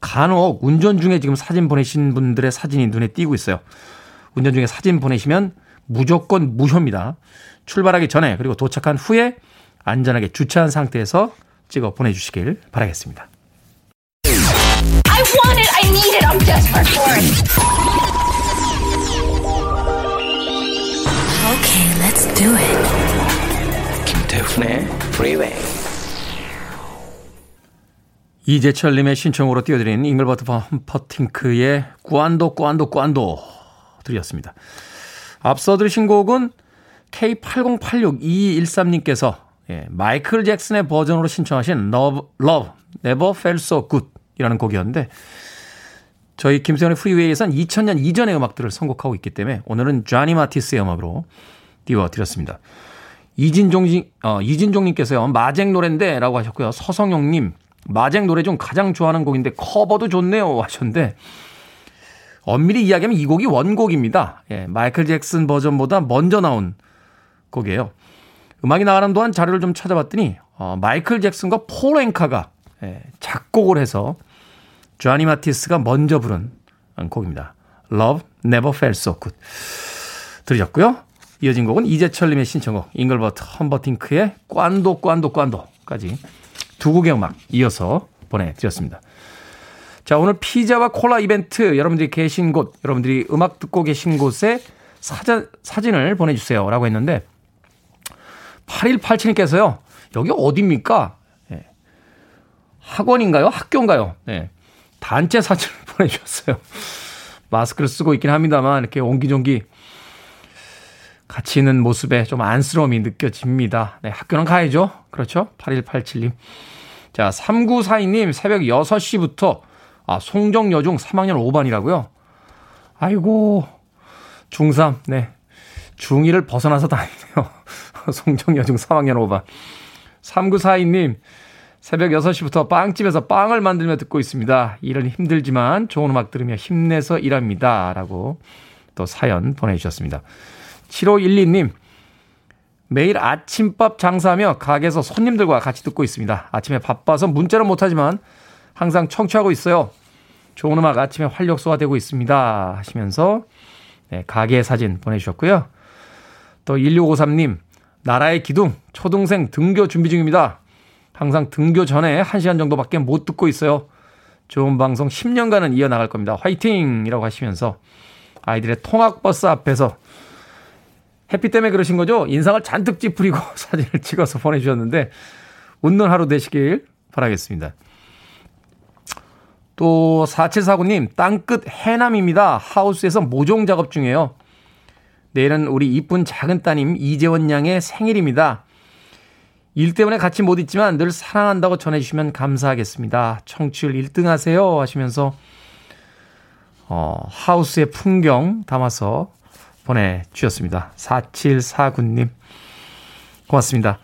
간혹 운전 중에 지금 사진 보내신 분들의 사진이 눈에 띄고 있어요. 운전 중에 사진 보내시면 무조건 무효입니다. 출발하기 전에 그리고 도착한 후에 안전하게 주차한 상태에서 찍어 보내주시길 바라겠습니다. I want it. I need it. I'm desperate for it. Okay, let's do it. 김태훈의 Freeway. 이재철님의 신청으로 띄워드린 잉글버트 퍼팅크의 꾸안도 꾸안도 꾸안도 드렸습니다. 앞서 들으신 곡은 K80862213님께서 예, 마이클 잭슨의 버전으로 신청하신 Love, Love Never Felt So Good 이라는 곡이었는데 저희 김세현의 프리웨이에선 2000년 이전의 음악들을 선곡하고 있기 때문에 오늘은 쟈니 마티스의 음악으로 띄워드렸습니다. 이진종, 어, 이진종님께서요, 마쟁 노래인데 라고 하셨고요. 서성용님, 마쟁 노래 중 가장 좋아하는 곡인데 커버도 좋네요 하셨는데 엄밀히 이야기하면 이 곡이 원곡입니다. 예, 마이클 잭슨 버전보다 먼저 나온 곡이에요. 음악이 나가는 동안 자료를 좀 찾아봤더니 어, 마이클 잭슨과 폴 앵카가 예, 작곡을 해서 쟈니 마티스가 먼저 부른 곡입니다. Love Never Felt So Good 들으셨고요. 이어진 곡은 이재철님의 신청곡 잉글버트 험퍼딩크의 Quando Quando Quando까지 두 곡의 음악 이어서 보내드렸습니다. 자 오늘 피자와 콜라 이벤트 여러분들이 계신 곳 여러분들이 음악 듣고 계신 곳에 사진, 사진을 보내주세요 라고 했는데 8187님께서요 여기 어딥니까? 네. 학원인가요? 학교인가요? 네. 단체 사진을 보내주셨어요. 마스크를 쓰고 있긴 합니다만 이렇게 옹기종기 같이 있는 모습에 좀 안쓰러움이 느껴집니다. 네, 학교는 가야죠. 그렇죠? 8187님. 자, 3942님 새벽 6시부터 아, 송정여중 3학년 5반이라고요? 아이고, 중3, 네. 중2를 벗어나서 다니네요. 송정여중 3학년 5반. 3942님, 새벽 6시부터 빵집에서 빵을 만들며 듣고 있습니다. 일은 힘들지만 좋은 음악 들으며 힘내서 일합니다. 라고 또 사연 보내주셨습니다. 7512님, 매일 아침밥 장사하며 가게에서 손님들과 같이 듣고 있습니다. 아침에 바빠서 문자는 못하지만 항상 청취하고 있어요. 좋은 음악 아침에 활력소가 되고 있습니다. 하시면서 네, 가게 사진 보내주셨고요. 또 1653님, 나라의 기둥, 초등생 등교 준비 중입니다. 항상 등교 전에 1시간 정도밖에 못 듣고 있어요. 좋은 방송 10년간은 이어나갈 겁니다. 화이팅! 이라고 하시면서 아이들의 통학버스 앞에서 햇빛 때문에 그러신 거죠? 인상을 잔뜩 찌푸리고 사진을 찍어서 보내주셨는데 웃는 하루 되시길 바라겠습니다. 또 4749님 땅끝 해남입니다. 하우스에서 모종 작업 중이에요. 내일은 우리 이쁜 작은 따님 이재원 양의 생일입니다. 일 때문에 같이 못 있지만 늘 사랑한다고 전해주시면 감사하겠습니다. 청취율 1등 하세요. 하시면서, 어, 하우스의 풍경 담아서 보내주셨습니다. 4749님. 고맙습니다.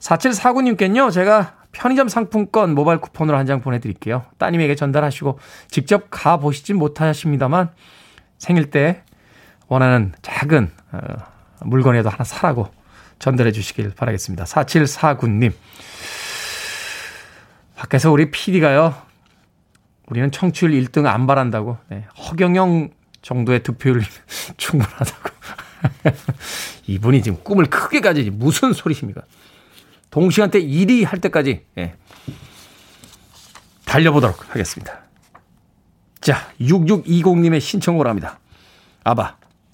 4749님께는요, 제가 편의점 상품권 모바일 쿠폰으로 한 장 보내드릴게요. 따님에게 전달하시고 직접 가보시진 못하십니다만 생일 때 원하는 작은 어, 물건이라도 하나 사라고 전달해 주시길 바라겠습니다. 4749님. 밖에서 우리 PD가요. 우리는 청취율 1등 안 바란다고. 네, 허경영 정도의 득표율 충분하다고. 이분이 지금 꿈을 크게 가지지 무슨 소리십니까? 동시간대 1위 할 때까지 예, 달려보도록 하겠습니다. 자, 6620님의 신청을 합니다. 아바,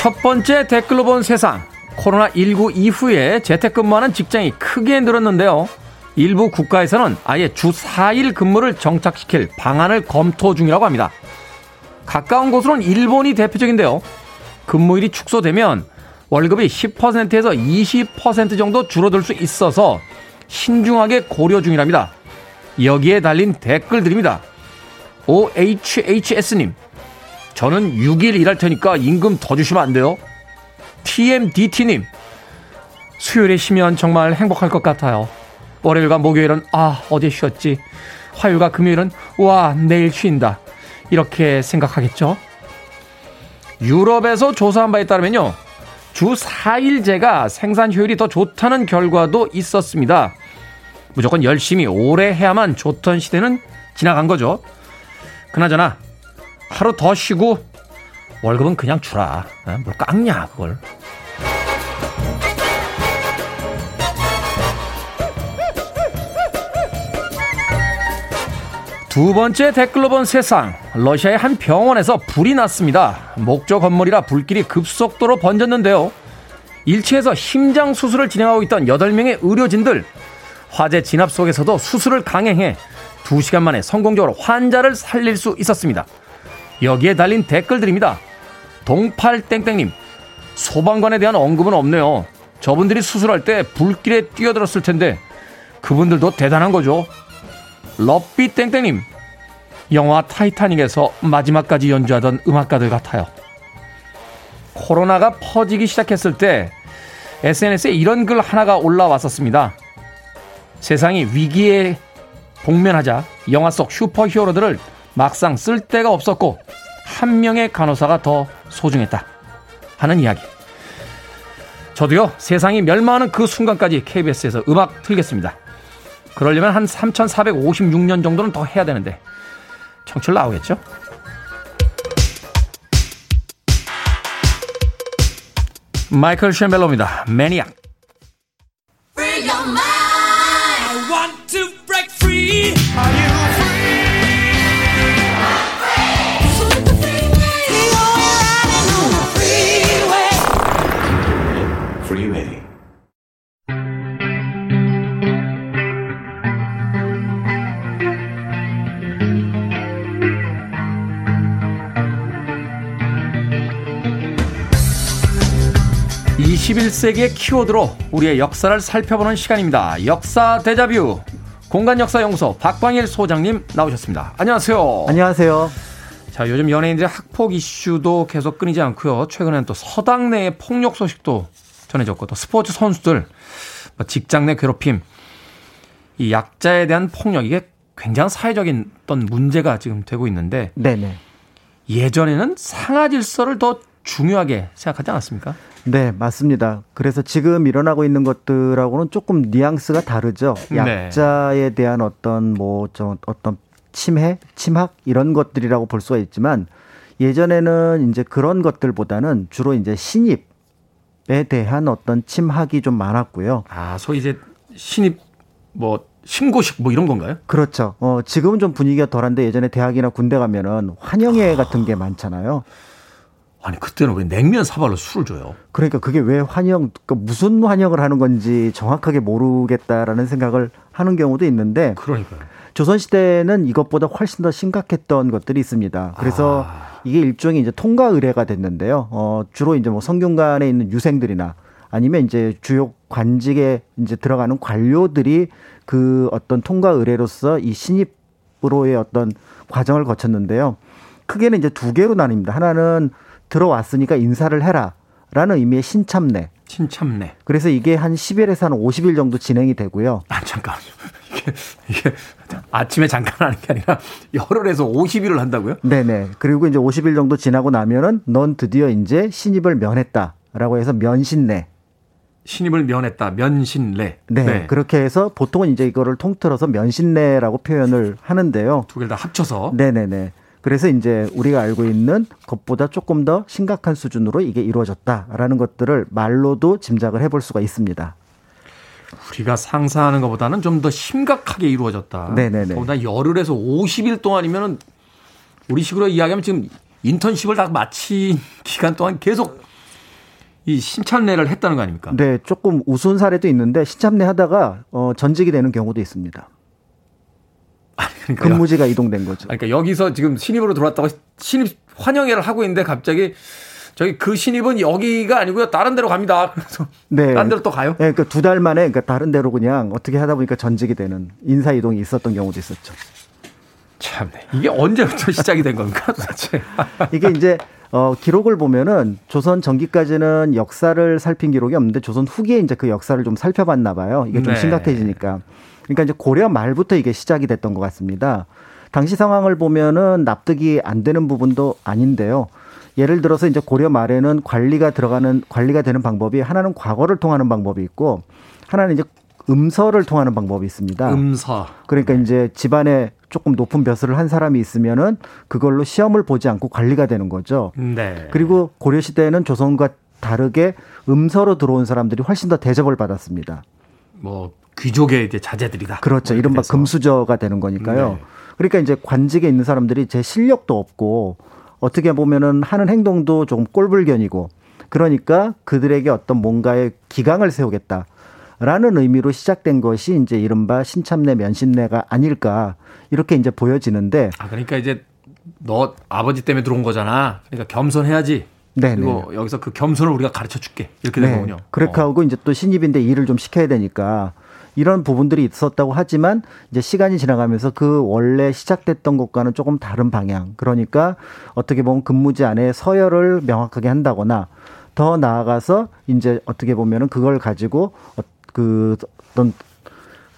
첫 번째 댓글로 본 세상. 코로나19 이후에 재택근무하는 직장이 크게 늘었는데요. 일부 국가에서는 아예 주 4일 근무를 정착시킬 방안을 검토 중이라고 합니다. 가까운 곳으로는 일본이 대표적인데요. 근무일이 축소되면 월급이 10%에서 20% 정도 줄어들 수 있어서 신중하게 고려 중이랍니다. 여기에 달린 댓글들입니다. OHHS님, 저는 6일 일할 테니까 임금 더 주시면 안 돼요? TMDT님, 수요일에 쉬면 정말 행복할 것 같아요. 월요일과 목요일은 아, 어제 쉬었지. 화요일과 금요일은 와, 내일 쉰다. 이렇게 생각하겠죠? 유럽에서 조사한 바에 따르면요. 주 4일제가 생산 효율이 더 좋다는 결과도 있었습니다. 무조건 열심히 오래 해야만 좋던 시대는 지나간 거죠. 그나저나 하루 더 쉬고 월급은 그냥 주라. 어? 뭘 깎냐 그걸. 두 번째 댓글로 본 세상. 러시아의 한 병원에서 불이 났습니다. 목조 건물이라 불길이 급속도로 번졌는데요. 1층에서 심장 수술을 진행하고 있던 8명의 의료진들. 화재 진압 속에서도 수술을 강행해 2시간 만에 성공적으로 환자를 살릴 수 있었습니다. 여기에 달린 댓글들입니다. 동팔땡땡님, 소방관에 대한 언급은 없네요. 저분들이 수술할 때 불길에 뛰어들었을 텐데 그분들도 대단한 거죠. 럽비땡땡님, 영화 타이타닉에서 마지막까지 연주하던 음악가들 같아요. 코로나가 퍼지기 시작했을 때 SNS에 이런 글 하나가 올라왔었습니다. 세상이 위기에 복면하자 영화 속 슈퍼히어로들을 막상 쓸 데가 없었고 한 명의 간호사가 더 소중했다 하는 이야기. 저도요 세상이 멸망하는 그 순간까지 KBS에서 음악 틀겠습니다. 그러려면 한 3,456년 정도는 더 해야 되는데 청출 나오겠죠? 마이클 쉔벨로입니다. 매니악. 21세기의 키워드로 우리의 역사를 살펴보는 시간입니다. 역사 대자뷰 공간 역사 연구소 박광일 소장님 나오셨습니다. 안녕하세요. 안녕하세요. 자, 요즘 연예인들의 학폭 이슈도 계속 끊이지 않고요. 최근엔 또 서당 내의 폭력 소식도 전해졌고 또 스포츠 선수들 뭐 직장 내 괴롭힘 이 약자에 대한 폭력 이게 굉장히 사회적인 어떤 문제가 지금 되고 있는데 네네. 예전에는 상하 질서를 더 중요하게 생각하지 않았습니까? 네, 맞습니다. 그래서 지금 일어나고 있는 것들하고는 조금 뉘앙스가 다르죠. 네. 약자에 대한 어떤 뭐 좀 어떤 침해, 침학 이런 것들이라고 볼 수가 있지만 예전에는 이제 그런 것들보다는 주로 이제 신입 신입에 대한 어떤 침학이 좀 많았고요. 아, 소위 이제 신입 뭐 신고식 뭐 이런 건가요? 그렇죠. 어, 지금은 좀 분위기가 덜한데 예전에 대학이나 군대 가면은 환영회 같은 게 많잖아요. 아니 그때는 왜 냉면 사발로 술을 줘요? 그러니까 그게 왜 환영, 그 무슨 환영을 하는 건지 정확하게 모르겠다라는 생각을 하는 경우도 있는데. 그러니까요. 조선시대는 이것보다 훨씬 더 심각했던 것들이 있습니다. 그래서 아. 이게 일종의 이제 통과 의례가 됐는데요. 어, 주로 이제 뭐 성균관에 있는 유생들이나 아니면 이제 주요 관직에 이제 들어가는 관료들이 그 어떤 통과 의례로서 이 신입으로의 어떤 과정을 거쳤는데요. 크게는 이제 두 개로 나뉩니다. 하나는 들어왔으니까 인사를 해라. 라는 의미의 신참례. 신참례. 그래서 이게 한 10일에서 한 50일 정도 진행이 되고요. 아, 잠깐. 이게, 이게 아침에 잠깐 하는 게 아니라 열흘에서 50일을 한다고요? 네네. 그리고 이제 50일 정도 지나고 나면은 넌 드디어 이제 신입을 면했다 라고 해서 면신례. 신입을 면했다. 면신례. 네, 네, 그렇게 해서 보통은 이제 이거를 통틀어서 면신례라고 표현을 하는데요. 두 개를 다 합쳐서. 네네네. 그래서 이제 우리가 알고 있는 것보다 조금 더 심각한 수준으로 이게 이루어졌다라는 것들을 말로도 짐작을 해볼 수가 있습니다. 우리가 상상하는 것보다는 좀 더 심각하게 이루어졌다. 네네네. 보다 열흘에서 50일 동안이면은 우리 식으로 이야기하면 지금 인턴십을 다 마친 기간 동안 계속 이 신참례를 했다는 거 아닙니까? 네, 조금 우스운 사례도 있는데 신참례 하다가 어, 전직이 되는 경우도 있습니다. 그러니까 근무지가 이동된 거죠. 그러니까 여기서 지금 신입으로 들어왔다고 신입 환영회를 하고 있는데 갑자기 저기 그 신입은 여기가 아니고요. 다른 데로 갑니다. 그래서 네. 다른 데로 또 가요? 네, 그러니까 두 달 만에 그러니까 다른 데로 그냥 어떻게 하다 보니까 전직이 되는 인사 이동이 있었던 경우도 있었죠. 참네. 이게 언제부터 시작이 된 겁니까, 도대체? 이게 이제 어, 기록을 보면은 조선 전기까지는 역사를 살핀 기록이 없는데 조선 후기에 이제 그 역사를 좀 살펴봤나 봐요. 이게 좀 네. 심각해지니까. 그러니까 이제 고려 말부터 이게 시작이 됐던 것 같습니다. 당시 상황을 보면은 납득이 안 되는 부분도 아닌데요. 예를 들어서 이제 고려 말에는 관리가 들어가는 관리가 되는 방법이 하나는 과거를 통하는 방법이 있고 하나는 이제 음서를 통하는 방법이 있습니다. 음서. 그러니까 이제 집안에 조금 높은 벼슬을 한 사람이 있으면은 그걸로 시험을 보지 않고 관리가 되는 거죠. 네. 그리고 고려 시대에는 조선과 다르게 음서로 들어온 사람들이 훨씬 더 대접을 받았습니다. 뭐 귀족의 이제 자제들이다. 그렇죠. 이른바 금수저가 되는 거니까요. 네. 그러니까 이제 관직에 있는 사람들이 제 실력도 없고 어떻게 보면은 하는 행동도 조금 꼴불견이고 그러니까 그들에게 어떤 뭔가의 기강을 세우겠다. 라는 의미로 시작된 것이 이제 이른바 신참내 면신례가 아닐까 이렇게 이제 보여지는데 아 그러니까 이제 너 아버지 때문에 들어온 거잖아. 그러니까 겸손해야지. 네. 그리고 여기서 그 겸손을 우리가 가르쳐 줄게. 이렇게 된 네. 거군요. 그렇게 어. 하고 이제 또 신입인데 일을 좀 시켜야 되니까 이런 부분들이 있었다고 하지만 이제 시간이 지나가면서 그 원래 시작됐던 것과는 조금 다른 방향. 그러니까 어떻게 보면 근무지 안에 서열을 명확하게 한다거나 더 나아가서 이제 어떻게 보면은 그걸 가지고 어, 그 어떤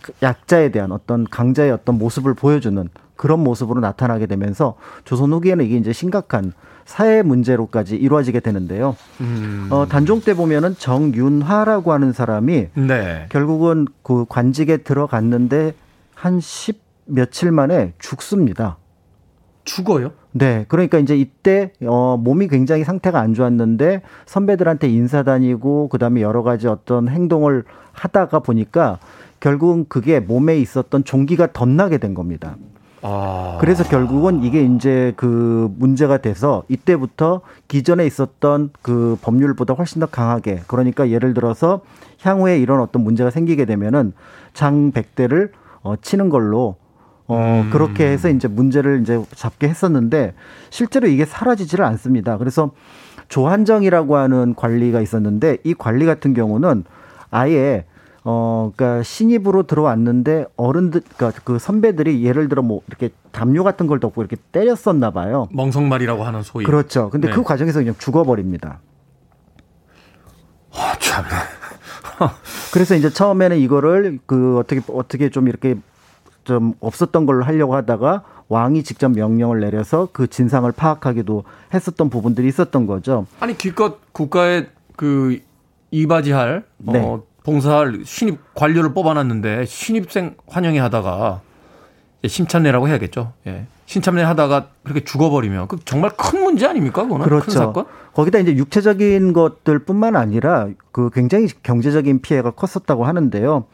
그 약자에 대한 어떤 강자의 어떤 모습을 보여주는 그런 모습으로 나타나게 되면서 조선 후기에는 이게 이제 심각한 사회 문제로까지 이루어지게 되는데요. 음. 어, 단종 때 보면은 정윤화라고 하는 사람이 네. 결국은 그 관직에 들어갔는데 한 십 며칠 만에 죽습니다. 죽어요? 네. 그러니까 이제 이때 어 몸이 굉장히 상태가 안 좋았는데 선배들한테 인사 다니고 그다음에 여러 가지 어떤 행동을 하다가 보니까 결국은 그게 몸에 있었던 종기가 덧나게 된 겁니다. 아. 그래서 결국은 이게 이제 그 문제가 돼서 이때부터 기존에 있었던 그 법률보다 훨씬 더 강하게 그러니까 예를 들어서 향후에 이런 어떤 문제가 생기게 되면은 장백대를 어 치는 걸로 어, 음. 그렇게 해서 이제 문제를 이제 잡게 했었는데 실제로 이게 사라지지를 않습니다. 그래서 조한정이라고 하는 관리가 있었는데 이 관리 같은 경우는 아예 어, 그니까 신입으로 들어왔는데 어른들, 그니까 그 선배들이 예를 들어 뭐 이렇게 담요 같은 걸 덮고 이렇게 때렸었나 봐요. 멍석말이라고 하는 소위. 그렇죠. 근데 네. 그 과정에서 그냥 죽어버립니다. 아, 참. 그래서 이제 처음에는 이거를 그 어떻게 어떻게 좀 이렇게 좀 없었던 걸로 하려고 하다가 왕이 직접 명령을 내려서 그 진상을 파악하기도 했었던 부분들이 있었던 거죠. 아니 기껏 국가의 그 이바지할 네. 어, 봉사할 신입 관료를 뽑아놨는데 신입생 환영회 하다가 심참내라고 해야겠죠. 예. 신참내 하다가 그렇게 죽어버리면 그 정말 큰 문제 아닙니까? 그거는 그렇죠. 큰 사건. 거기다 이제 육체적인 것들뿐만 아니라 그 굉장히 경제적인 피해가 컸었다고 하는데요.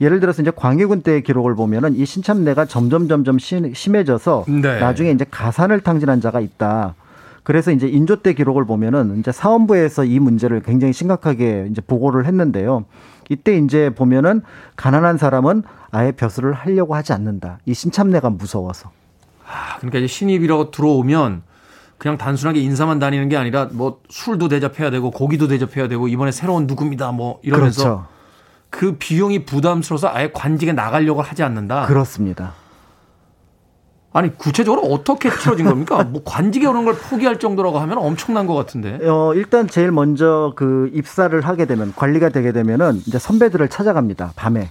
예를 들어서 이제 광해군 때 기록을 보면은 이 신참내가 점점 점점 심해져서 네. 나중에 이제 가산을 탕진한 자가 있다. 그래서 이제 인조 때 기록을 보면은 이제 사원부에서 이 문제를 굉장히 심각하게 이제 보고를 했는데요. 이때 이제 보면은 가난한 사람은 아예 벼슬을 하려고 하지 않는다. 이 신참내가 무서워서. 아, 그러니까 이제 신입이라고 들어오면 그냥 단순하게 인사만 다니는 게 아니라 뭐 술도 대접해야 되고 고기도 대접해야 되고 이번에 새로운 누굽니다 뭐 이러면서 그렇죠. 그 비용이 부담스러워서 아예 관직에 나가려고 하지 않는다. 그렇습니다. 아니 구체적으로 어떻게 치러진 겁니까? 뭐 관직에 오는 걸 포기할 정도라고 하면 엄청난 것 같은데. 어, 일단 제일 먼저 그 입사를 하게 되면 관리가 되게 되면은 이제 선배들을 찾아갑니다. 밤에.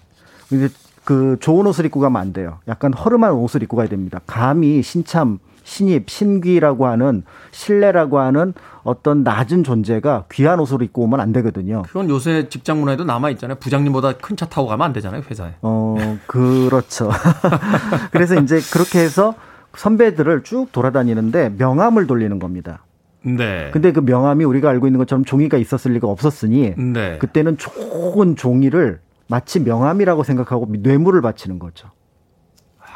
이제 그 좋은 옷을 입고 가면 안 돼요. 약간 허름한 옷을 입고 가야 됩니다. 감히 신참, 신입, 신귀라고 하는 신뢰라고 하는 어떤 낮은 존재가 귀한 옷을 입고 오면 안 되거든요. 그건 요새 직장 문화에도 남아 있잖아요. 부장님보다 큰 차 타고 가면 안 되잖아요, 회사에. 어, 그렇죠. 그래서 이제 그렇게 해서 선배들을 쭉 돌아다니는데 명함을 돌리는 겁니다. 네. 근데 그 명함이 우리가 알고 있는 것처럼 종이가 있었을 리가 없었으니 네. 그때는 좋은 종이를 마치 명함이라고 생각하고 뇌물을 바치는 거죠.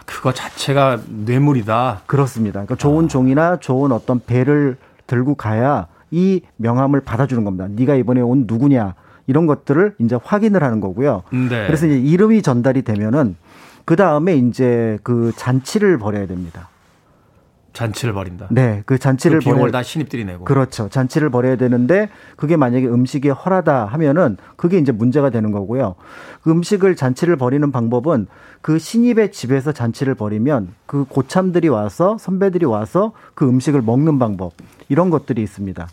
그거 자체가 뇌물이다. 그렇습니다. 그러니까 좋은 종이나 좋은 어떤 배를 들고 가야 이 명함을 받아주는 겁니다. 네가 이번에 온 누구냐 이런 것들을 이제 확인을 하는 거고요. 네. 그래서 이제 이름이 전달이 되면은 그 다음에 이제 그 잔치를 벌여야 됩니다. 잔치를 벌인다. 네, 그 잔치를 그 비용을 벌여 다 신입들이 내고. 그렇죠. 잔치를 벌여야 되는데 그게 만약에 음식이 허하다 하면은 그게 이제 문제가 되는 거고요. 그 음식을 잔치를 벌이는 방법은 그 신입의 집에서 잔치를 벌이면 그 고참들이 와서 선배들이 와서 그 음식을 먹는 방법 이런 것들이 있습니다.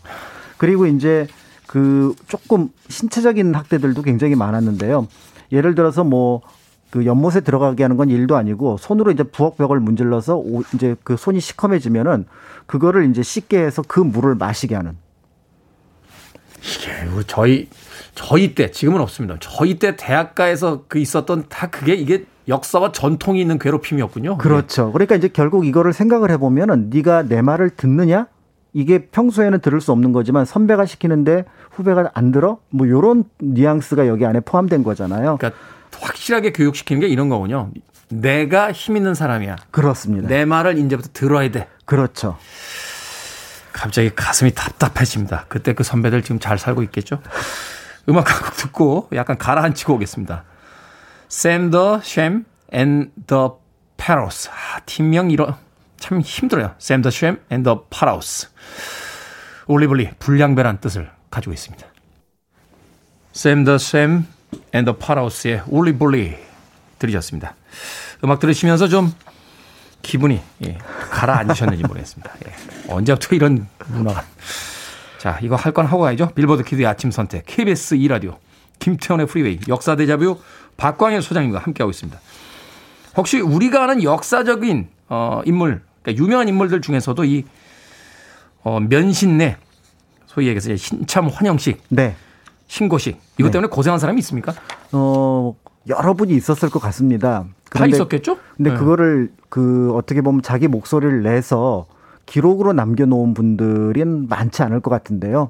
그리고 이제 그 조금 신체적인 학대들도 굉장히 많았는데요. 예를 들어서 뭐 그 연못에 들어가게 하는 건 일도 아니고 손으로 이제 부엌 벽을 문질러서 오- 이제 그 손이 시커매지면은 그거를 이제 씻게 해서 그 물을 마시게 하는 이게 우리 저희 저희 때 지금은 없습니다. 저희 때 대학가에서 그 있었던 다 그게 이게 역사와 전통이 있는 괴롭힘이었군요. 그렇죠. 그러니까 이제 결국 이거를 생각을 해보면은 네가 내 말을 듣느냐? 이게 평소에는 들을 수 없는 거지만 선배가 시키는데 후배가 안 들어? 뭐 요런 뉘앙스가 여기 안에 포함된 거잖아요. 그러니까 확실하게 교육시키는 게 이런 거군요. 내가 힘 있는 사람이야. 그렇습니다. 내 말을 이제부터 들어야 돼. 그렇죠. 갑자기 가슴이 답답해집니다. 그때 그 선배들 지금 잘 살고 있겠죠? 음악 한 곡 듣고 약간 가라앉히고 오겠습니다. Sam the Sham and the Pharaohs. 아, 팀명 이런 참 힘들어요. Sam the Sham and the Pharaohs. Wooly Bully 불량배란 뜻을 가지고 있습니다. Sam the Sham the Paros의 올리블리 들으셨습니다. 음악 들으시면서 좀 기분이 예, 가라앉으셨는지 모르겠습니다. 예. 언제부터 이런 문화가. 자, 이거 할 건 하고 가야죠. 빌보드 kid의 아침 선택, KBS 2라디오, 김태훈의 프리웨이, 역사 데자뷰 박광일 소장님과 함께하고 있습니다. 혹시 우리가 아는 역사적인 어, 인물, 그러니까 유명한 인물들 중에서도 이 어, 면신례, 소위 얘기해서 신참 환영식, 네. 신고식, 이것 네. 때문에 고생한 사람이 있습니까? 어, 여러분이 있었을 것 같습니다. 다 있었겠죠? 근데 네. 그거를 그 어떻게 보면 자기 목소리를 내서 기록으로 남겨놓은 분들은 많지 않을 것 같은데요.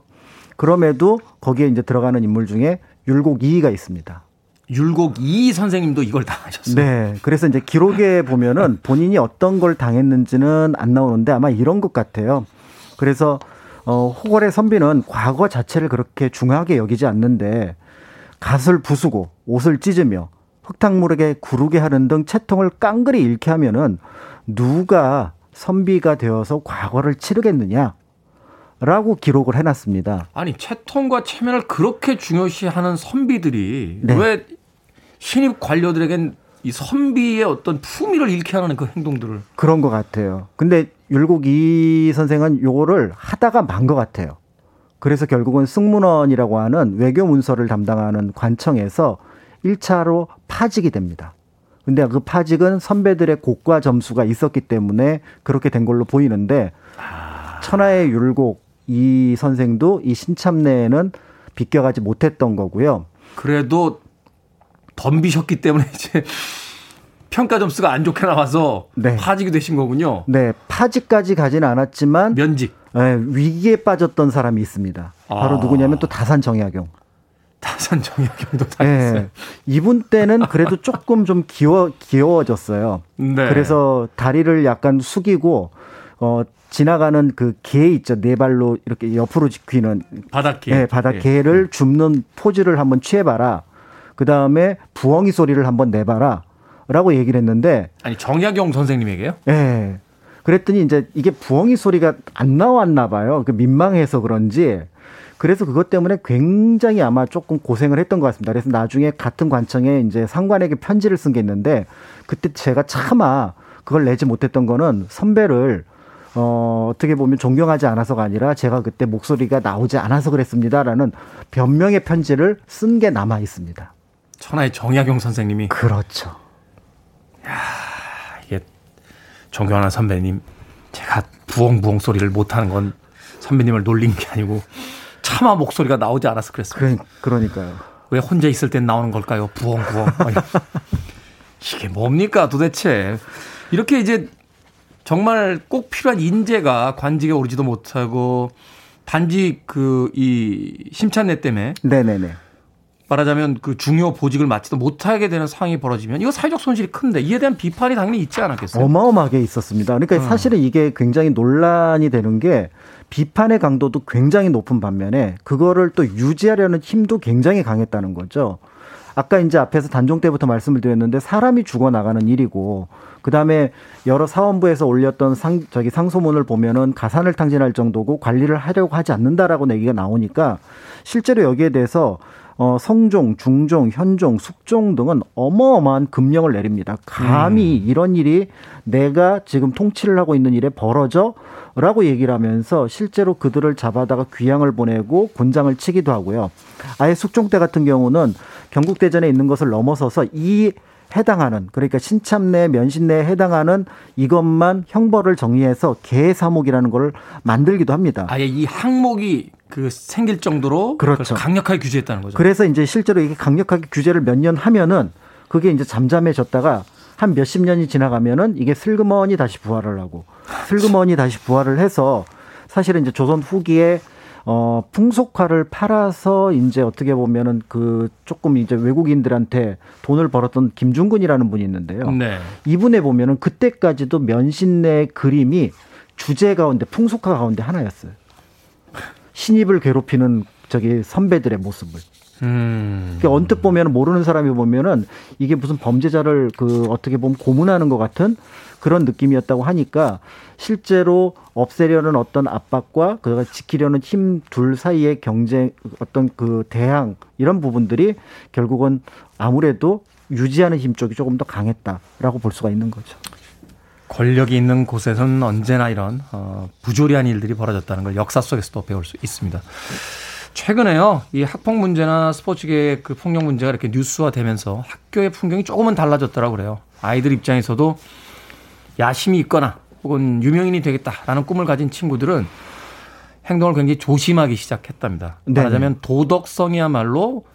그럼에도 거기에 이제 들어가는 인물 중에 율곡 이이가 있습니다. 율곡 이 선생님도 이걸 다 하셨어요. 네. 그래서 이제 기록에 보면은 본인이 어떤 걸 당했는지는 안 나오는데 아마 이런 것 같아요. 그래서 어, 호걸의 선비는 과거 자체를 그렇게 중하게 여기지 않는데 갓을 부수고 옷을 찢으며 흙탕물에게 구르게 하는 등 채통을 깡그리 잃게 하면은 누가 선비가 되어서 과거를 치르겠느냐? 라고 기록을 해놨습니다. 아니 채통과 체면을 그렇게 중요시하는 선비들이 네. 왜 신입 관료들에겐 이 선비의 어떤 품위를 잃게 하는 그 행동들을 그런 것 같아요. 근데 율곡 이 선생은 요거를 하다가 만 것 같아요. 그래서 결국은 승문원이라고 하는 외교 문서를 담당하는 관청에서 1차로 파직이 됩니다. 근데 그 파직은 선배들의 고과 점수가 있었기 때문에 그렇게 된 걸로 보이는데 천하의 율곡 이 선생도 이 신참내에는 비껴가지 못했던 거고요. 그래도 덤비셨기 때문에 이제 평가 점수가 안 좋게 나와서 네. 파직이 되신 거군요. 네, 파직까지 가지는 않았지만 면직. 네, 위기에 빠졌던 사람이 있습니다. 바로 아. 누구냐면 또 다산 정약용. 다산 정약용도 다 있어요. 네, 이분 때는 그래도 조금 좀 귀여 귀여워졌어요. 네. 그래서 다리를 약간 숙이고 어 지나가는 그 개 있죠 네 발로 이렇게 옆으로 쥐는 바닥개. 네, 바닥개를 줍는 포즈를 한번 취해봐라. 그 다음에 부엉이 소리를 한번 내봐라. 라고 얘기를 했는데, 아니 정약용 선생님에게요? 예. 그랬더니 이제 이게 부엉이 소리가 안 나왔나 봐요. 그 민망해서 그런지. 그래서 그것 때문에 굉장히 아마 조금 고생을 했던 것 같습니다. 그래서 나중에 같은 관청에 이제 상관에게 편지를 쓴 게 있는데 그때 제가 차마 그걸 내지 못했던 거는 선배를 어, 어떻게 보면 존경하지 않아서가 아니라 제가 그때 목소리가 나오지 않아서 그랬습니다라는 변명의 편지를 쓴 게 남아 있습니다. 천하의 정약용 선생님이 그렇죠. 이게 존경하는 선배님 제가 부엉부엉 소리를 못하는 건 선배님을 놀린 게 아니고 차마 목소리가 나오지 않아서 그랬어요. 그러, 니까요 왜 혼자 있을 땐 나오는 걸까요? 부엉부엉. 이게 뭡니까 도대체. 이렇게 이제 정말 꼭 필요한 인재가 관직에 오르지도 못하고 단지 그 이 심찬내 때문에 네네네. 말하자면 그 중요 보직을 맡지도 못하게 되는 상황이 벌어지면 이거 사회적 손실이 큰데 이에 대한 비판이 당연히 있지 않았겠어요? 어마어마하게 있었습니다. 그러니까 어. 사실은 이게 굉장히 논란이 되는 게 비판의 강도도 굉장히 높은 반면에 그거를 또 유지하려는 힘도 굉장히 강했다는 거죠. 아까 이제 앞에서 단종 때부터 말씀을 드렸는데 사람이 죽어 나가는 일이고 그다음에 여러 사원부에서 올렸던 상 저기 상소문을 보면은 가산을 탕진할 정도고 관리를 하려고 하지 않는다라고 얘기가 나오니까 실제로 여기에 대해서 어, 성종, 중종, 현종, 숙종 등은 어마어마한 금령을 내립니다. 감히 이런 일이 내가 지금 통치를 하고 있는 일에 벌어져? 라고 얘기를 하면서 실제로 그들을 잡아다가 귀양을 보내고 곤장을 치기도 하고요. 아예 숙종 때 같은 경우는 경국대전에 있는 것을 넘어서서 이 해당하는 그러니까 신참내 면신내에 해당하는 이것만 형벌을 정리해서 개사목이라는 걸 만들기도 합니다. 아예 이 항목이 그 생길 정도로 그렇죠. 강력하게 규제했다는 거죠. 그래서 이제 실제로 이게 강력하게 규제를 몇 년 하면은 그게 이제 잠잠해졌다가 한 몇십 년이 지나가면은 이게 슬그머니 다시 부활을 하고 슬그머니 다시 부활을 해서 사실은 이제 조선 후기에 어 풍속화를 팔아서 이제 어떻게 보면은 그 조금 이제 외국인들한테 돈을 벌었던 김중근이라는 분이 있는데요. 네. 이분에 보면은 그때까지도 면신내 그림이 주제 가운데 풍속화 가운데 하나였어요. 신입을 괴롭히는 저기 선배들의 모습을. 음. 그러니까 언뜻 보면 모르는 사람이 보면은 이게 무슨 범죄자를 그 어떻게 보면 고문하는 것 같은 그런 느낌이었다고 하니까 실제로 없애려는 어떤 압박과 그가 지키려는 힘 둘 사이의 경쟁 어떤 그 대항 이런 부분들이 결국은 아무래도 유지하는 힘 쪽이 조금 더 강했다라고 볼 수가 있는 거죠. 권력이 있는 곳에서는 언제나 이런 어, 부조리한 일들이 벌어졌다는 걸 역사 속에서도 배울 수 있습니다. 최근에요, 이 학폭 문제나 스포츠계의 그 폭력 문제가 이렇게 뉴스화되면서 학교의 풍경이 조금은 달라졌더라고 그래요. 아이들 입장에서도 야심이 있거나 혹은 유명인이 되겠다라는 꿈을 가진 친구들은 행동을 굉장히 조심하기 시작했답니다. 네네. 말하자면 도덕성이야말로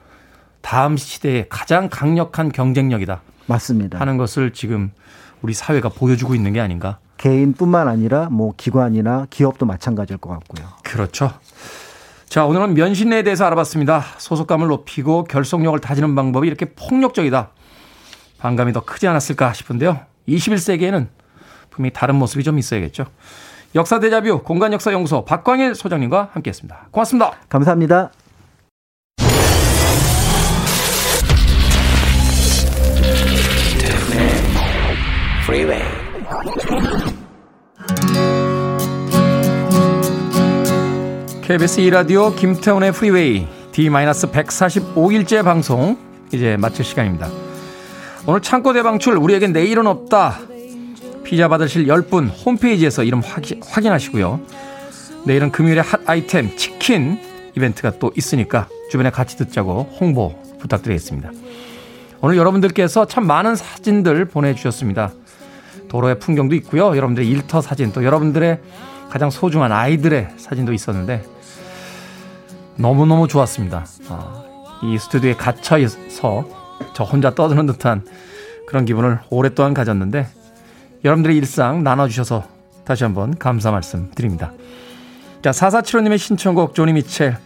다음 시대의 가장 강력한 경쟁력이다 맞습니다. 하는 것을 지금 우리 사회가 보여주고 있는 게 아닌가. 개인뿐만 아니라 뭐 기관이나 기업도 마찬가지일 것 같고요. 그렇죠. 자, 오늘은 면신내에 대해서 알아봤습니다. 소속감을 높이고 결속력을 다지는 방법이 이렇게 폭력적이다. 반감이 더 크지 않았을까 싶은데요. 21세기에는 분명히 다른 모습이 좀 있어야겠죠. 역사 대자뷰 공간 역사 연구소 박광일 소장님과 함께했습니다. 고맙습니다. 감사합니다. KBS 2라디오 김태훈의 프리웨이 D-145일째 방송 이제 마칠 시간입니다. 오늘 창고 대방출 우리에겐 내일은 없다. 피자 받으실 10분 홈페이지에서 이름 확인, 확인하시고요. 내일은 금요일에 핫 아이템 치킨 이벤트가 또 있으니까 주변에 같이 듣자고 홍보 부탁드리겠습니다. 오늘 여러분들께서 참 많은 사진들 보내주셨습니다. 도로의 풍경도 있고요. 여러분들의 일터 사진 또 여러분들의 가장 소중한 아이들의 사진도 있었는데 너무너무 좋았습니다. 아, 이 스튜디오에 갇혀서 저 혼자 떠드는 듯한 그런 기분을 오랫동안 가졌는데 여러분들의 일상 나눠주셔서 다시 한번 감사 말씀 드립니다. 자, 4475님의 신청곡 조니 미첼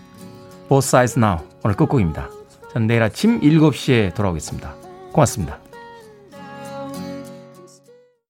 Both Sides Now 오늘 끝곡입니다. 전 내일 아침 7시에 돌아오겠습니다. 고맙습니다.